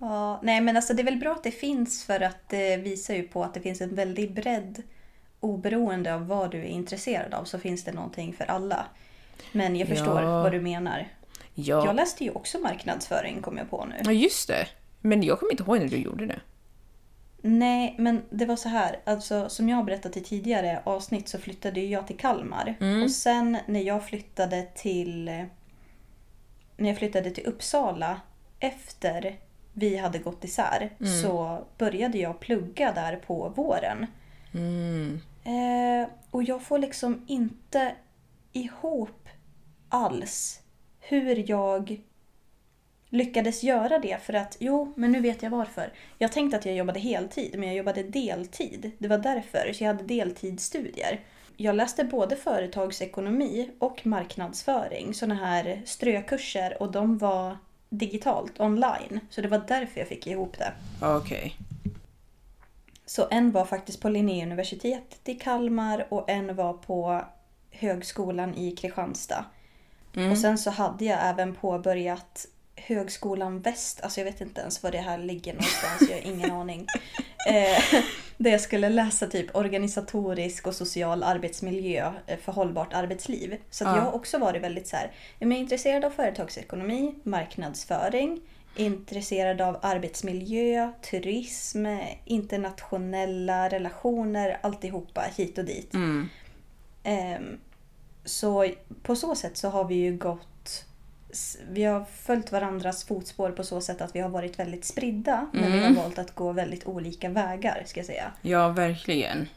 Ja, nej men alltså det är väl bra att det finns för att det visar ju på att det finns en väldig bredd oberoende av vad du är intresserad av så finns det någonting för alla. Men jag förstår Ja. vad du menar. ja. Jag läste ju också marknadsföring kom jag på nu. ja, just det. Men jag kommer inte ihåg när du gjorde det. Nej, men det var så här. Alltså, som jag har berättat i tidigare avsnitt så flyttade jag till Kalmar. Och sen när jag flyttade till när jag flyttade till Uppsala efter vi hade gått isär så började jag plugga där på våren. Eh, och jag får liksom inte ihop alls hur jag lyckades göra det för att, jo, men nu vet jag varför. Jag tänkte att jag jobbade heltid, men jag jobbade deltid. Det var därför, så jag hade deltidsstudier. Jag läste både företagsekonomi och marknadsföring, såna här strökurser och de var digitalt, online. Så det var därför jag fick ihop det. Okej. Så en var faktiskt på Linnéuniversitetet i Kalmar och en var på Högskolan i Kristianstad. Och sen så hade jag även påbörjat Högskolan Väst, alltså jag vet inte ens var det här ligger någonstans, jag har ingen aning. Eh, där jag skulle läsa typ organisatorisk och social arbetsmiljö eh, för hållbart arbetsliv. Så Ja. jag har också varit väldigt så här, jag är intresserad av företagsekonomi, marknadsföring, intresserad av arbetsmiljö, turism, internationella relationer, alltihopa hit och dit. Ehm, så på så sätt så har vi ju gått... Vi har följt varandras fotspår på så sätt att vi har varit väldigt spridda. Men vi har valt att gå väldigt olika vägar, ska jag säga. Ja, verkligen.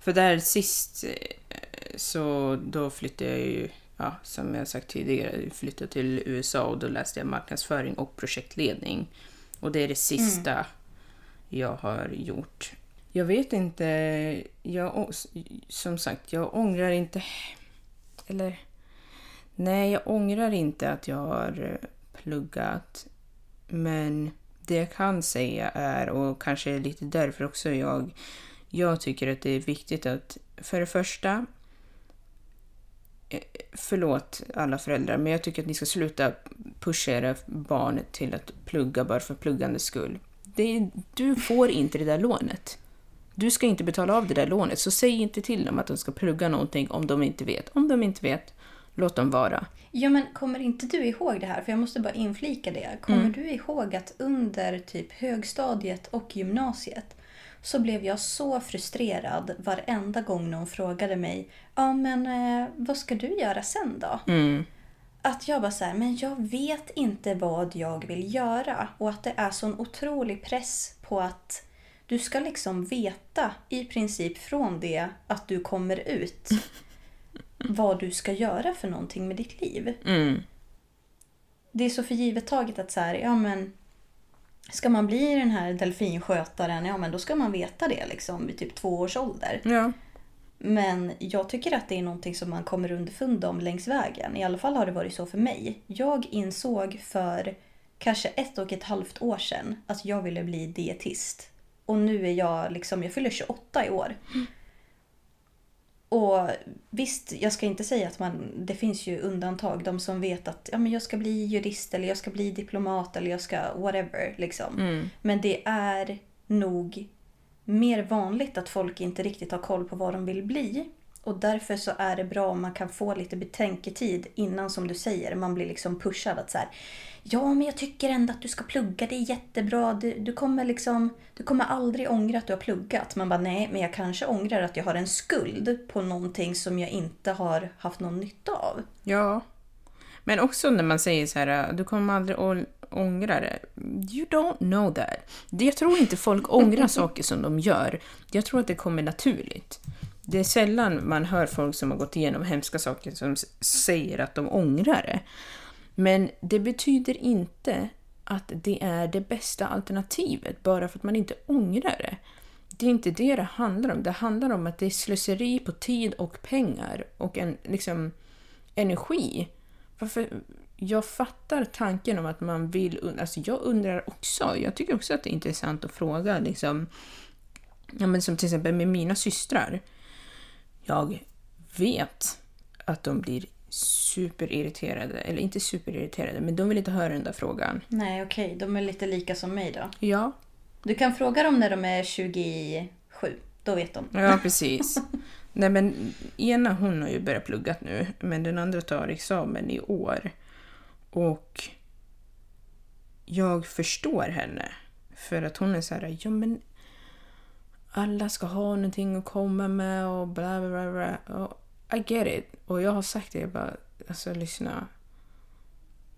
För där sist eh, så då flyttade jag ju, ja, som jag sagt tidigare, flyttade till USA och då läste jag marknadsföring och projektledning. Och det är det sista jag har gjort. Jag vet inte, jag, som sagt, jag ångrar inte, eller nej, jag ångrar inte att jag har eh, pluggat. Men det jag kan säga är, och kanske lite därför också jag, jag tycker att det är viktigt att för det första, förlåt alla föräldrar, men jag tycker att ni ska sluta pusha era barn till att plugga bara för pluggandets skull. Är, du får inte det där lånet. Du ska inte betala av det där lånet, så säg inte till dem att de ska plugga någonting om de inte vet. Om de inte vet, låt dem vara. Ja men kommer inte du ihåg det här? För jag måste bara inflika det. Kommer du ihåg att under typ högstadiet och gymnasiet så blev jag så frustrerad varenda gång någon frågade mig Ja men eh, vad ska du göra sen då? Att jag bara så här, men jag vet inte vad jag vill göra. Och att det är sån otrolig press på att du ska liksom veta i princip från det att du kommer ut vad du ska göra för någonting med ditt liv. Det är så för givet taget att så här, ja men ska man bli den här delfinskötaren, ja men då ska man veta det liksom vid typ två års ålder. Ja. Men jag tycker att det är någonting som man kommer underfund om längs vägen. I alla fall har det varit så för mig. Jag insåg för kanske ett och ett halvt år sedan att jag ville bli dietist. Och nu är jag liksom, jag fyller 28 i år. Och visst, jag ska inte säga att man, det finns ju undantag. De som vet att ja, men jag ska bli jurist eller jag ska bli diplomat eller jag ska whatever. Liksom. Men det är nog mer vanligt att folk inte riktigt har koll på vad de vill bli. Och därför så är det bra om man kan få lite betänketid innan som du säger, man blir liksom pushad att så här, Ja, men jag tycker ändå att du ska plugga, det är jättebra. Du, du, kommer liksom, du kommer aldrig ångra att du har pluggat. Man bara, nej, men jag kanske ångrar att jag har en skuld på någonting som jag inte har haft någon nytta av. Ja. Men också när man säger så här, du kommer aldrig ångra det. You don't know that. Jag tror inte folk ångrar saker som de gör. Jag tror att det kommer naturligt. Det är sällan man hör folk som har gått igenom hemska saker som säger att de ångrar det. Men det betyder inte att det är det bästa alternativet bara för att man inte ångrar det. Det är inte det det handlar om. Det handlar om att det är slöseri på tid och pengar och en liksom energi. Varför? Jag fattar tanken om att man vill... Alltså jag undrar också. Jag tycker också att det är intressant att fråga. Liksom, ja, men som till exempel med mina systrar. Jag vet att de blir superirriterade. Eller inte superirriterade, men de vill inte höra den där frågan. Nej, okej, de är lite lika som mig då. Ja, Du kan fråga dem när de är 27. Då vet de. Ja, precis. Nej, men ena hon har ju börjat plugga nu, men den andra tar examen i år. Och jag förstår henne. För att hon är så här, ja men alla ska ha någonting att komma med och bla bla bla. bla. Och I get it. Och jag har sagt det, jag bara, alltså lyssna.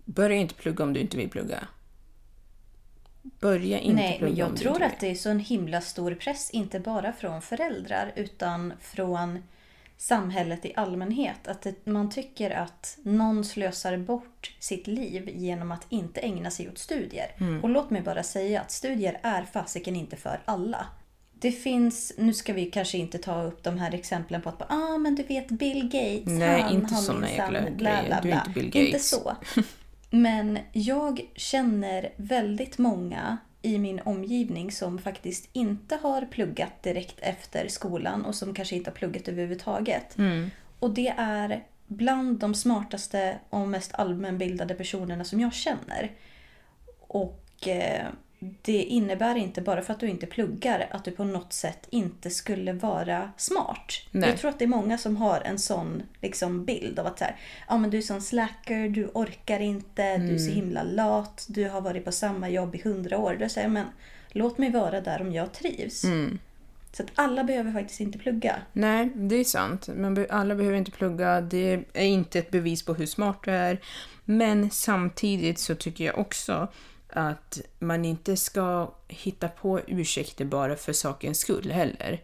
Börja inte plugga om du inte vill plugga. Börja inte Nej, plugga men om jag du tror inte att det är så en himla stor press, inte bara från föräldrar utan från samhället i allmänhet. Att det, man tycker att någon slösar bort sitt liv genom att inte ägna sig åt studier. Mm. Och låt mig bara säga att studier är fasiken inte för alla. Det finns, nu ska vi kanske inte ta upp de här exemplen på att ah, men du vet Bill Gates, Nej, han inte har såna minsann jäkla bla, grejer. bla, Du är inte Bill Inte Gates. så. Men jag känner väldigt många i min omgivning som faktiskt inte har pluggat direkt efter skolan och som kanske inte har pluggat överhuvudtaget. Och det är bland de smartaste och mest allmänbildade personerna som jag känner. Och eh, det innebär inte bara för att du inte pluggar att du på något sätt inte skulle vara smart. Nej. Jag tror att det är många som har en sån liksom, bild av att så här, ja, men du är sån slacker, du orkar inte, du är så himla lat, du har varit på samma jobb i hundra år. Då säger jag, men låt mig vara där om jag trivs. Så att alla behöver faktiskt inte plugga. Nej, det är sant. Be- alla behöver inte plugga. Det är inte ett bevis på hur smart du är. Men samtidigt så tycker jag också att man inte ska hitta på ursäkter bara för sakens skull heller.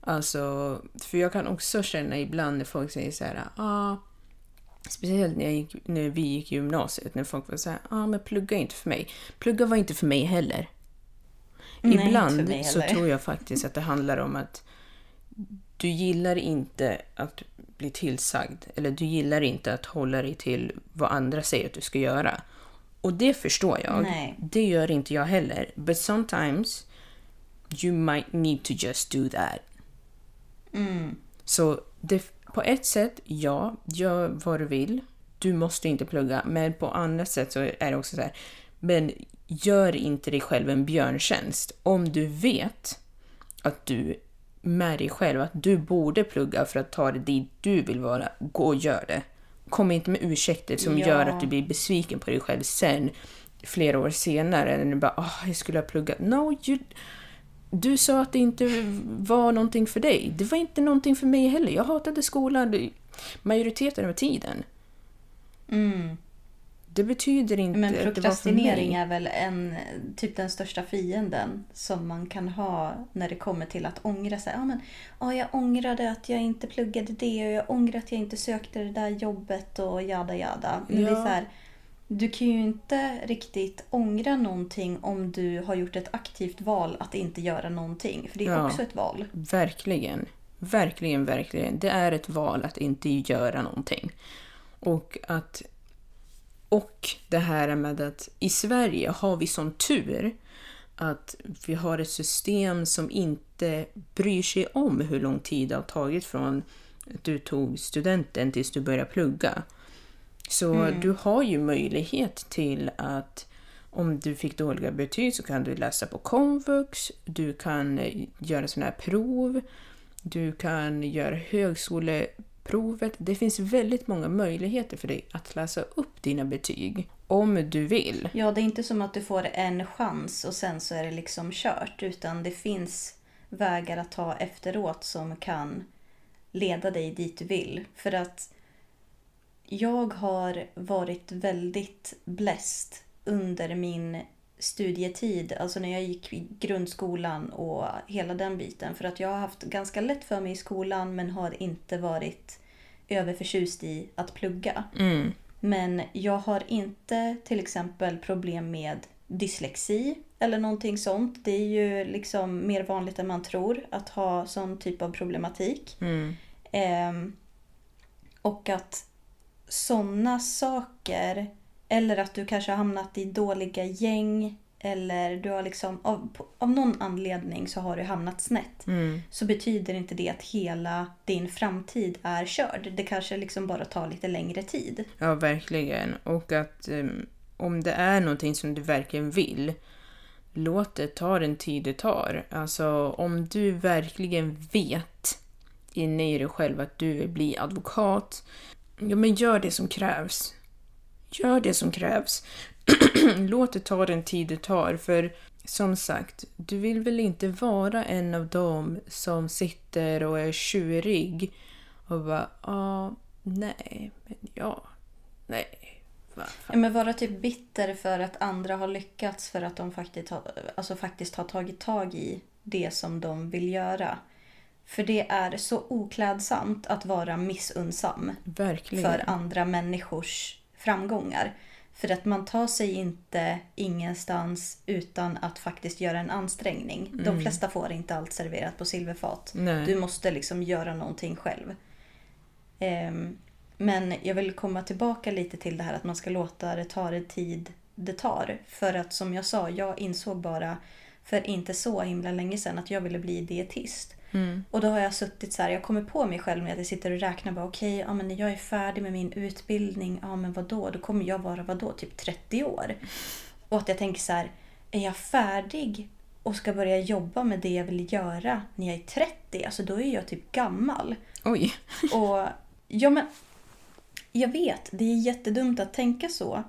Alltså, för jag kan också känna ibland när folk säger så här, ah, Speciellt när, jag gick, när vi gick i gymnasiet, när folk var så här, ah, men plugga inte för mig. Plugga var inte för mig heller. Nej, Ibland mig så heller. tror jag faktiskt att det handlar om att du gillar inte att bli tillsagd. Eller du gillar inte att hålla dig till vad andra säger att du ska göra. Och det förstår jag. Nej. Det gör inte jag heller. But sometimes you might need to just do that. Så det, på ett sätt, ja, gör vad du vill. Du måste inte plugga. Men på andra sätt så är det också så här, men gör inte dig själv en björntjänst. Om du vet att du med dig själv att du borde plugga för att ta dig dit du vill vara, gå och gör det. Kom inte med ursäkter som Ja. gör att du blir besviken på dig själv sen, flera år senare, när du bara åh, jag skulle ha pluggat. No, you, du sa att det inte var någonting för dig. Det var inte någonting för mig heller. Jag hatade skolan majoriteten av tiden. Det betyder inte Men prokrastinering är väl en, typ den största fienden som man kan ha när det kommer till att ångra sig. Ja, men, ja, jag ångrade att jag inte pluggade det och jag ångrar att jag inte sökte det där jobbet och jada jada. Men det är Ja. så här, du kan ju inte riktigt ångra någonting om du har gjort ett aktivt val att inte göra någonting. För det är Ja. också ett val. Verkligen. Verkligen, verkligen. Det är ett val att inte göra någonting. Och att... Och det här med att i Sverige har vi sån tur att vi har ett system som inte bryr sig om hur lång tid det har tagit från att du tog studenten tills du började plugga. Så du har ju möjlighet till att om du fick dåliga betyg så kan du läsa på komvux, du kan eh, göra sådana här prov, du kan göra Provet. Det finns väldigt många möjligheter för dig att läsa upp dina betyg om du vill. Ja, det är inte som att du får en chans och sen så är det liksom kört. Utan det finns vägar att ta efteråt som kan leda dig dit du vill. För att jag har varit väldigt bläst under min studietid, alltså när jag gick i grundskolan och hela den biten. För att jag har haft ganska lätt för mig i skolan men har inte varit överförtjust i att plugga. Men jag har inte till exempel problem med dyslexi eller någonting sånt. Det är ju liksom mer vanligt än man tror att ha sån typ av problematik. Ehm, och att sådana saker, eller att du kanske har hamnat i dåliga gäng eller du har liksom av, av någon anledning så har du hamnat snett. Så betyder inte det att hela din framtid är körd. Det kanske liksom bara tar lite längre tid. Ja, verkligen. Och att em, om det är någonting som du verkligen vill, låt det ta den tid det tar. Alltså om du verkligen vet inne i dig själv att du vill bli advokat, ja men gör det som krävs. Gör det som krävs. låt det ta den tid det tar, för som sagt, du vill väl inte vara en av dem som sitter och är tjurig och bara, ja, nej, men ja, nej. Ja, men vara typ bitter för att andra har lyckats för att de faktiskt har, alltså faktiskt har tagit tag i det som de vill göra. För det är så oklädsamt att vara missunnsam Verkligen. för andra människors framgångar. För att man tar sig inte ingenstans utan att faktiskt göra en ansträngning. De flesta får inte allt serverat på silverfat. Nej. Du måste liksom göra någonting själv. Ehm, men jag vill komma tillbaka lite till det här att man ska låta det ta den tid det tar. För att som jag sa, jag insåg bara för inte så himla länge sedan att jag ville bli dietist. Och då har jag suttit så här, jag kommer på mig själv när jag sitter och räknar bara okej, ja men när jag är färdig med min utbildning, ja men vad då? Då kommer jag vara vad då? Typ 30 år. Och att jag tänker så här, är jag färdig och ska börja jobba med det jag vill göra när jag är 30? Alltså då är jag typ gammal. Oj. Och ja men jag vet, det är jättedumt att tänka så.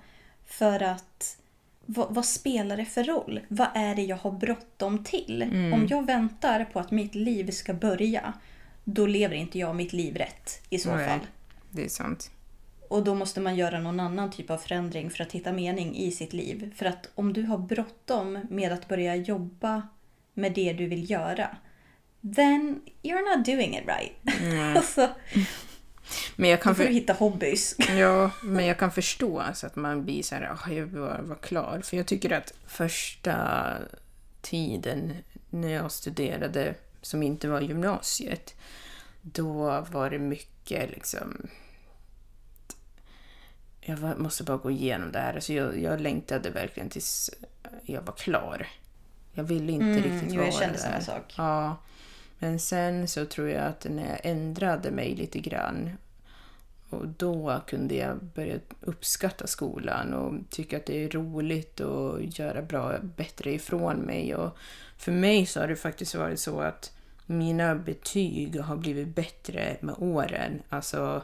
För att vad, vad spelar det för roll? Vad är det jag har bråttom till? Om jag väntar på att mitt liv ska börja, då lever inte jag mitt liv rätt i så Nej. fall. Det är sant. Och då måste man göra någon annan typ av förändring för att hitta mening i sitt liv. För att om du har bråttom med att börja jobba med det du vill göra, then you're not doing it right. alltså, Men jag då kan, får du för, hitta hobbys. ja, men jag kan förstå alltså att man blir så här, "Ah, jag vill vara, vara klar. För jag tycker att första tiden när jag studerade, som inte var gymnasiet, då var det mycket liksom... Jag var, måste bara gå igenom det här. Alltså jag, jag längtade verkligen tills jag var klar. Jag ville inte Mm, riktigt jo, vara jag kände där. samma sak. Ja. Men sen så tror jag att när jag ändrade mig lite grann och då kunde jag börja uppskatta skolan och tycka att det är roligt och göra bra, bättre ifrån mig. Och för mig så har det faktiskt varit så att mina betyg har blivit bättre med åren. Alltså,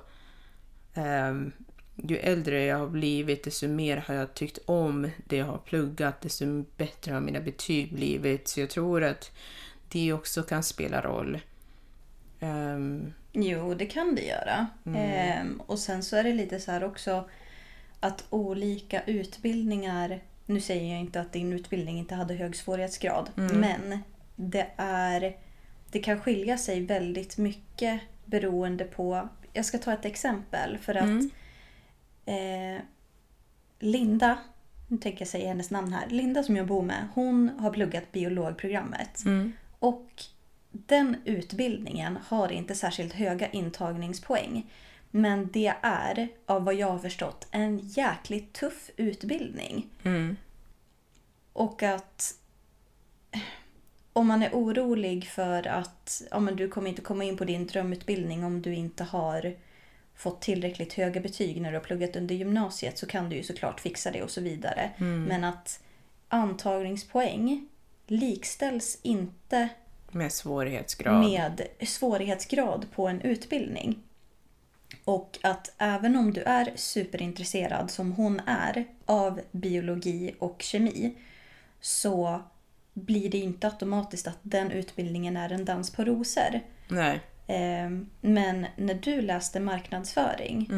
ehm, ju äldre jag har blivit, desto mer har jag tyckt om det jag har pluggat, desto bättre har mina betyg blivit. Så jag tror att det också kan spela roll. Ehm, Jo, det kan det göra. Mm. Ehm, och sen så är det lite så här också att olika utbildningar... Nu säger jag inte att din utbildning inte hade hög svårighetsgrad, Mm. men det är... Det kan skilja sig väldigt mycket beroende på... Jag ska ta ett exempel för att Mm. eh, Linda, nu tänker jag säga hennes namn här. Linda som jag bor med, hon har pluggat biologprogrammet. Mm. Och den utbildningen har inte särskilt höga intagningspoäng. Men det är, av vad jag har förstått, en jäkligt tuff utbildning. Mm. Och att om man är orolig för att ja, men du kommer inte komma in på din drömutbildning om du inte har fått tillräckligt höga betyg när du har pluggat under gymnasiet så kan du ju såklart fixa det och så vidare. Men att antagningspoäng likställs inte Med svårighetsgrad. med svårighetsgrad på en utbildning. Och att även om du är superintresserad som hon är av biologi och kemi så blir det inte automatiskt att den utbildningen är en dans på rosor. Nej. Ehm, Men när du läste marknadsföring,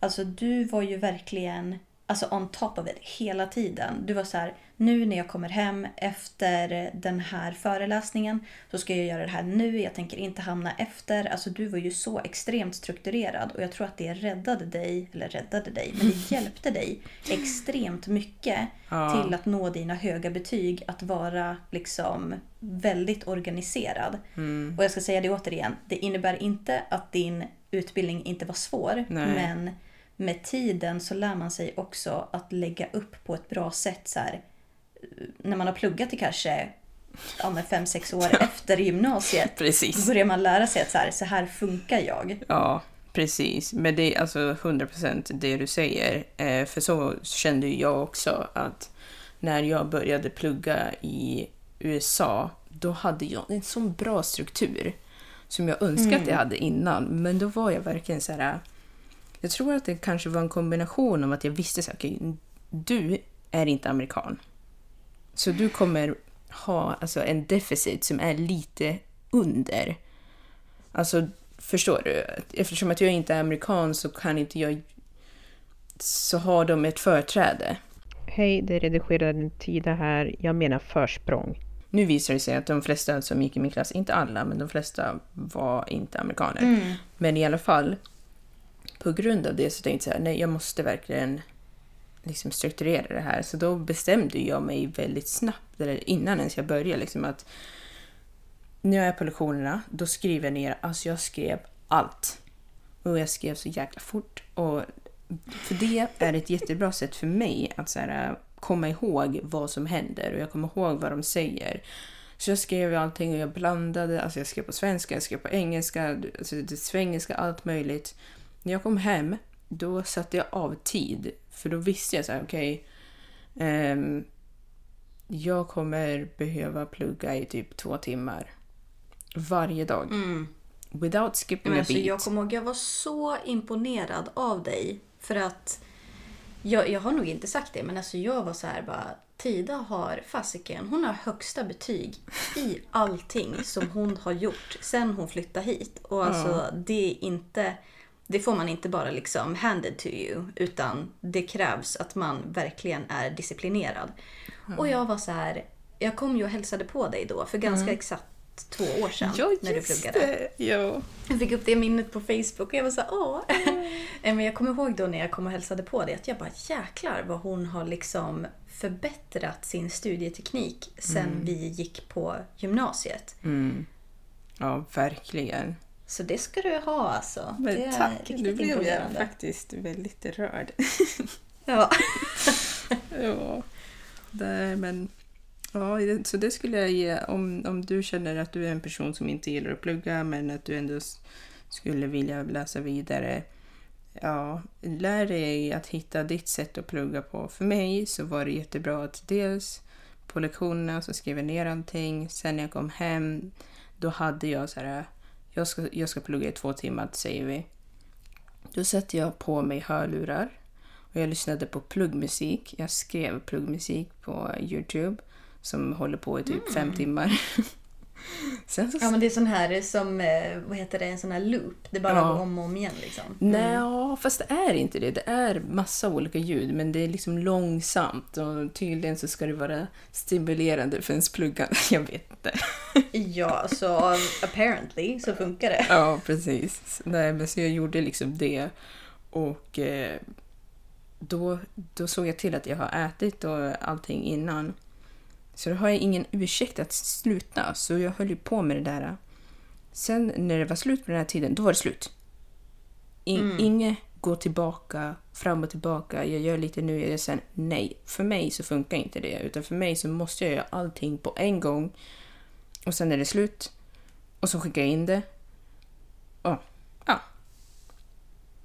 alltså du var ju verkligen alltså on top of it hela tiden. Du var så här, nu när jag kommer hem efter den här föreläsningen så ska jag göra det här nu, jag tänker inte hamna efter. Alltså du var ju så extremt strukturerad och jag tror att det räddade dig, eller räddade dig, men det hjälpte dig extremt mycket Ja. till att nå dina höga betyg, att vara liksom väldigt organiserad. Mm. Och jag ska säga det återigen, det innebär inte att din utbildning inte var svår, Nej. men med tiden så lär man sig också att lägga upp på ett bra sätt. Så här, när man har pluggat i kanske ja, men fem, sex år efter gymnasiet. Precis. Då börjar man lära sig att så här, så här funkar jag. Ja, precis. Men det är alltså 100% det du säger. Eh, för så kände jag också att när jag började plugga i USA, då hade jag en sån bra struktur som jag önskade att jag hade innan. Men då var jag verkligen så här... Jag tror att det kanske var en kombination av att jag visste så här, okej, du är inte amerikan. Så du kommer ha alltså, en deficit som är lite under. Alltså, förstår du? Eftersom att jag inte är amerikan så kan inte jag... Så har de ett företräde. Hej, det är redigerade Tida här. Jag menar försprång. Nu visar det sig att de flesta som gick i min klass, inte alla, men de flesta var inte amerikaner. Men i alla fall, på grund av det så tänkte jag så här, nej jag måste verkligen liksom strukturera det här. Så då bestämde jag mig väldigt snabbt, eller innan ens jag började, liksom att när jag är på lektionerna, då skriver jag ner, alltså jag skrev allt. Och jag skrev så jäkla fort. Och för det är ett jättebra sätt för mig att så här, komma ihåg vad som händer och jag kommer ihåg vad de säger. Så jag skrev allting och jag blandade, alltså jag skrev på svenska, jag skrev på engelska, alltså det svengelska, allt möjligt. När jag kom hem, då satte jag av tid. För då visste jag så här, okej, ehm, jag kommer behöva plugga i typ två timmar. Varje dag. Without skipping Men a alltså, beat. jag kommer ihåg, jag var så imponerad av dig. För att, jag, jag har nog inte sagt det, men alltså jag var så här bara, Tida har fasiken, hon har högsta betyg i allting som hon har gjort sen hon flyttade hit. Och alltså det är inte, det får man inte bara liksom handed to you, utan det krävs att man verkligen är disciplinerad. Och jag var så här, jag kom ju och hälsade på dig då för ganska exakt två år sedan Ja, när du pluggade. det. Ja. Jag fick upp det minnet på Facebook och jag var så här, åh. Eh, Men jag kommer ihåg då när jag kom och hälsade på dig att jag bara jäklar vad hon har liksom förbättrat sin studieteknik sen vi gick på gymnasiet. ja, verkligen. Så det ska du ha alltså. Men det tack, nu blev jag faktiskt väldigt rörd. Ja. ja. Nej, men... Ja, så det skulle jag ge om, om du känner att du är en person som inte gillar att plugga men att du ändå skulle vilja läsa vidare. Ja, lär dig att hitta ditt sätt att plugga på. För mig så var det jättebra att dels på lektionerna så skrev jag ner allting. Sen när jag kom hem då hade jag så här, jag ska, jag ska plugga i två timmar säger vi. Då satte jag på mig hörlurar och jag lyssnade på pluggmusik. Jag skrev pluggmusik på Youtube som håller på i typ fem timmar. Sen så... ja men det är sån här som, eh, vad heter det, en sån här loop. Det bara Ja. går om och om igen liksom. Nej, ja, fast det är inte det. Det är massa olika ljud, men det är liksom långsamt och tydligen så ska det vara stimulerande för ens pluggande. Jag vet inte. Ja, så apparently så funkar det. Ja, precis. Nej, men så jag gjorde liksom det. Och eh, då, då såg jag till att jag har ätit och allting innan. Så då har jag ingen ursäkt att sluta. Så jag höll ju på med det där. Sen när det var slut på den här tiden, då var det slut. In, Inget gå tillbaka, fram och tillbaka, jag gör lite nu, jag gör sen. Nej, för mig så funkar inte det. Utan för mig så måste jag göra allting på en gång. Och sen är det slut. Och så skickar jag in det. Och ja,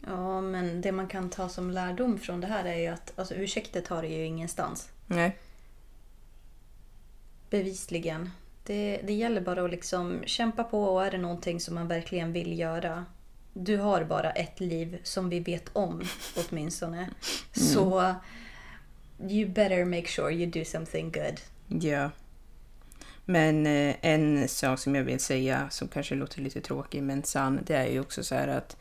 Ja, men det man kan ta som lärdom från det här är ju att alltså, ursäkter tar det ju ingenstans. nej. Bevisligen. Det, det gäller bara att liksom kämpa på och är det någonting som man verkligen vill göra. Du har bara ett liv som vi vet om åtminstone. Så you better make sure you do something good. Ja. Men eh, en sak som jag vill säga, som kanske låter lite tråkig men sann, det är ju också så här att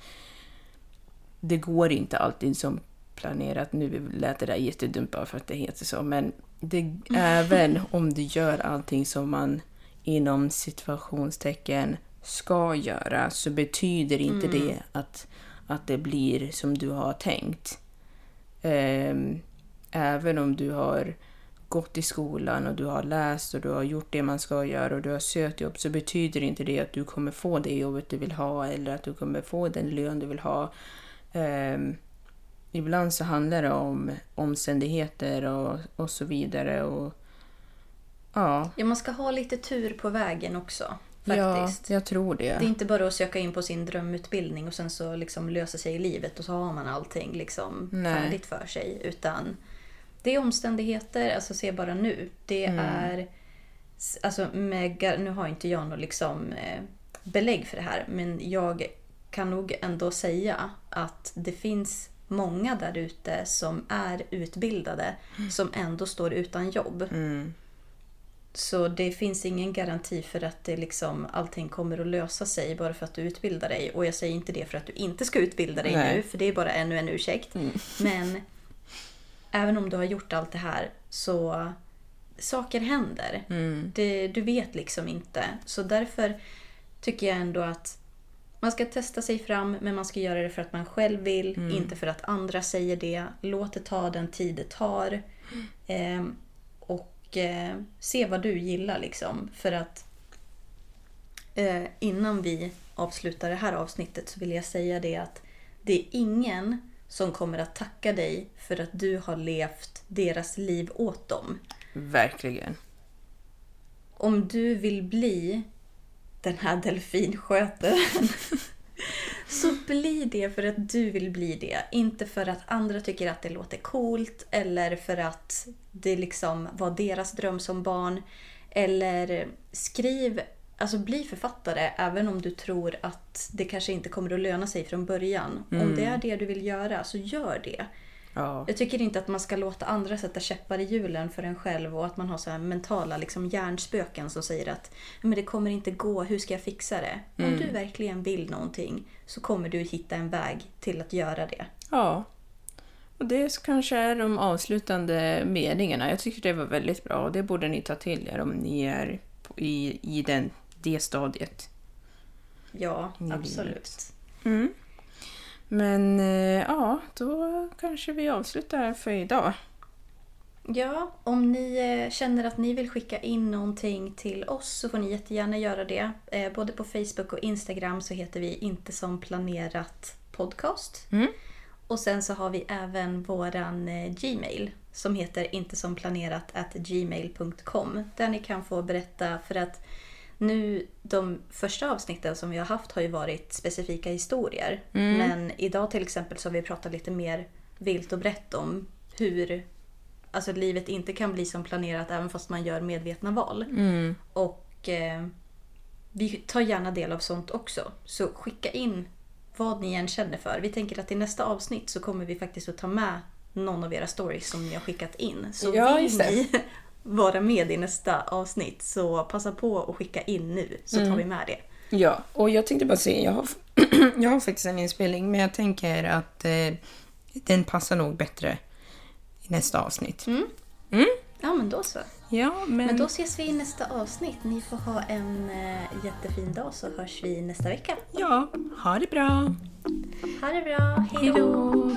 det går inte alltid som planerat. Nu lät det där jättedumt bara för att det heter så, men det, även om du gör allting som man inom situationstecken ska göra så betyder inte det att, att det blir som du har tänkt. Ehm, även om du har gått i skolan och du har läst och du har gjort det man ska göra och du har sökt jobb så betyder inte det att du kommer få det jobbet du vill ha eller att du kommer få den lön du vill ha. Ehm, ibland så handlar det om omständigheter och, och så vidare. Och, ja, Ja, man ska ha lite tur på vägen också. ja, Faktiskt. jag tror det. Det är inte bara att söka in på sin drömutbildning och sen så liksom lösa sig i livet och så har man allting liksom Nej. färdigt för sig. Utan det är omständigheter, alltså se bara nu. Det är, alltså med, nu har inte jag något liksom eh, belägg för det här men jag kan nog ändå säga att det finns många där ute som är utbildade som ändå står utan jobb. Mm. Så det finns ingen garanti för att det liksom, allting kommer att lösa sig bara för att du utbildar dig. Och jag säger inte det för att du inte ska utbilda dig Nej. nu, för det är bara ännu en ursäkt. Men även om du har gjort allt det här så saker händer. Det, du vet liksom inte. Så därför tycker jag ändå att man ska testa sig fram, men man ska göra det för att man själv vill, inte för att andra säger det. Låt det ta den tid det tar. Ehm, och eh, se vad du gillar liksom. För att eh, innan vi avslutar det här avsnittet så vill jag säga det att det är ingen som kommer att tacka dig för att du har levt deras liv åt dem. Verkligen. Om du vill bli den här delfinskötaren så bli det för att du vill bli det. Inte för att andra tycker att det låter coolt eller för att det liksom var deras dröm som barn. Eller skriv, alltså bli författare även om du tror att det kanske inte kommer att löna sig från början. Om det är det du vill göra så gör det. Ja. Jag tycker inte att man ska låta andra sätta käppar i hjulen för en själv och att man har så här mentala liksom, hjärnspöken som säger att men det kommer inte gå, hur ska jag fixa det? Om du verkligen vill någonting så kommer du hitta en väg till att göra det. ja. Och det kanske är de avslutande meningarna. Jag tycker det var väldigt bra och det borde ni ta till er om ni är i, i den, det stadiet. Ja, I livet. Men eh, ja, då kanske vi avslutar för idag. Ja, om ni eh, känner att ni vill skicka in någonting till oss så får ni jättegärna göra det. Eh, Både på Facebook och Instagram så heter vi inte som planerat podcast. Och sen så har vi även våran Gmail som heter inte som planerat at gmail.com där ni kan få berätta för att nu de första avsnitten som vi har haft har ju varit specifika historier. Men idag till exempel så har vi pratat lite mer vilt och brett om hur alltså, livet inte kan bli som planerat även fast man gör medvetna val. Och eh, vi tar gärna del av sånt också. Så skicka in vad ni än känner för. Vi tänker att i nästa avsnitt så kommer vi faktiskt att ta med någon av era stories som ni har skickat in. Så Ja, vill ni vara med i nästa avsnitt så passa på att skicka in nu så tar vi med det. Ja, och jag tänkte bara säga, jag har, jag har faktiskt en inspelning men jag tänker att eh, den passar nog bättre i nästa avsnitt. Ja men då så. Ja, men... Men då ses vi i nästa avsnitt. Ni får ha en eh, jättefin dag så hörs vi nästa vecka. Ja, ha det bra. Ha det bra. Hej då!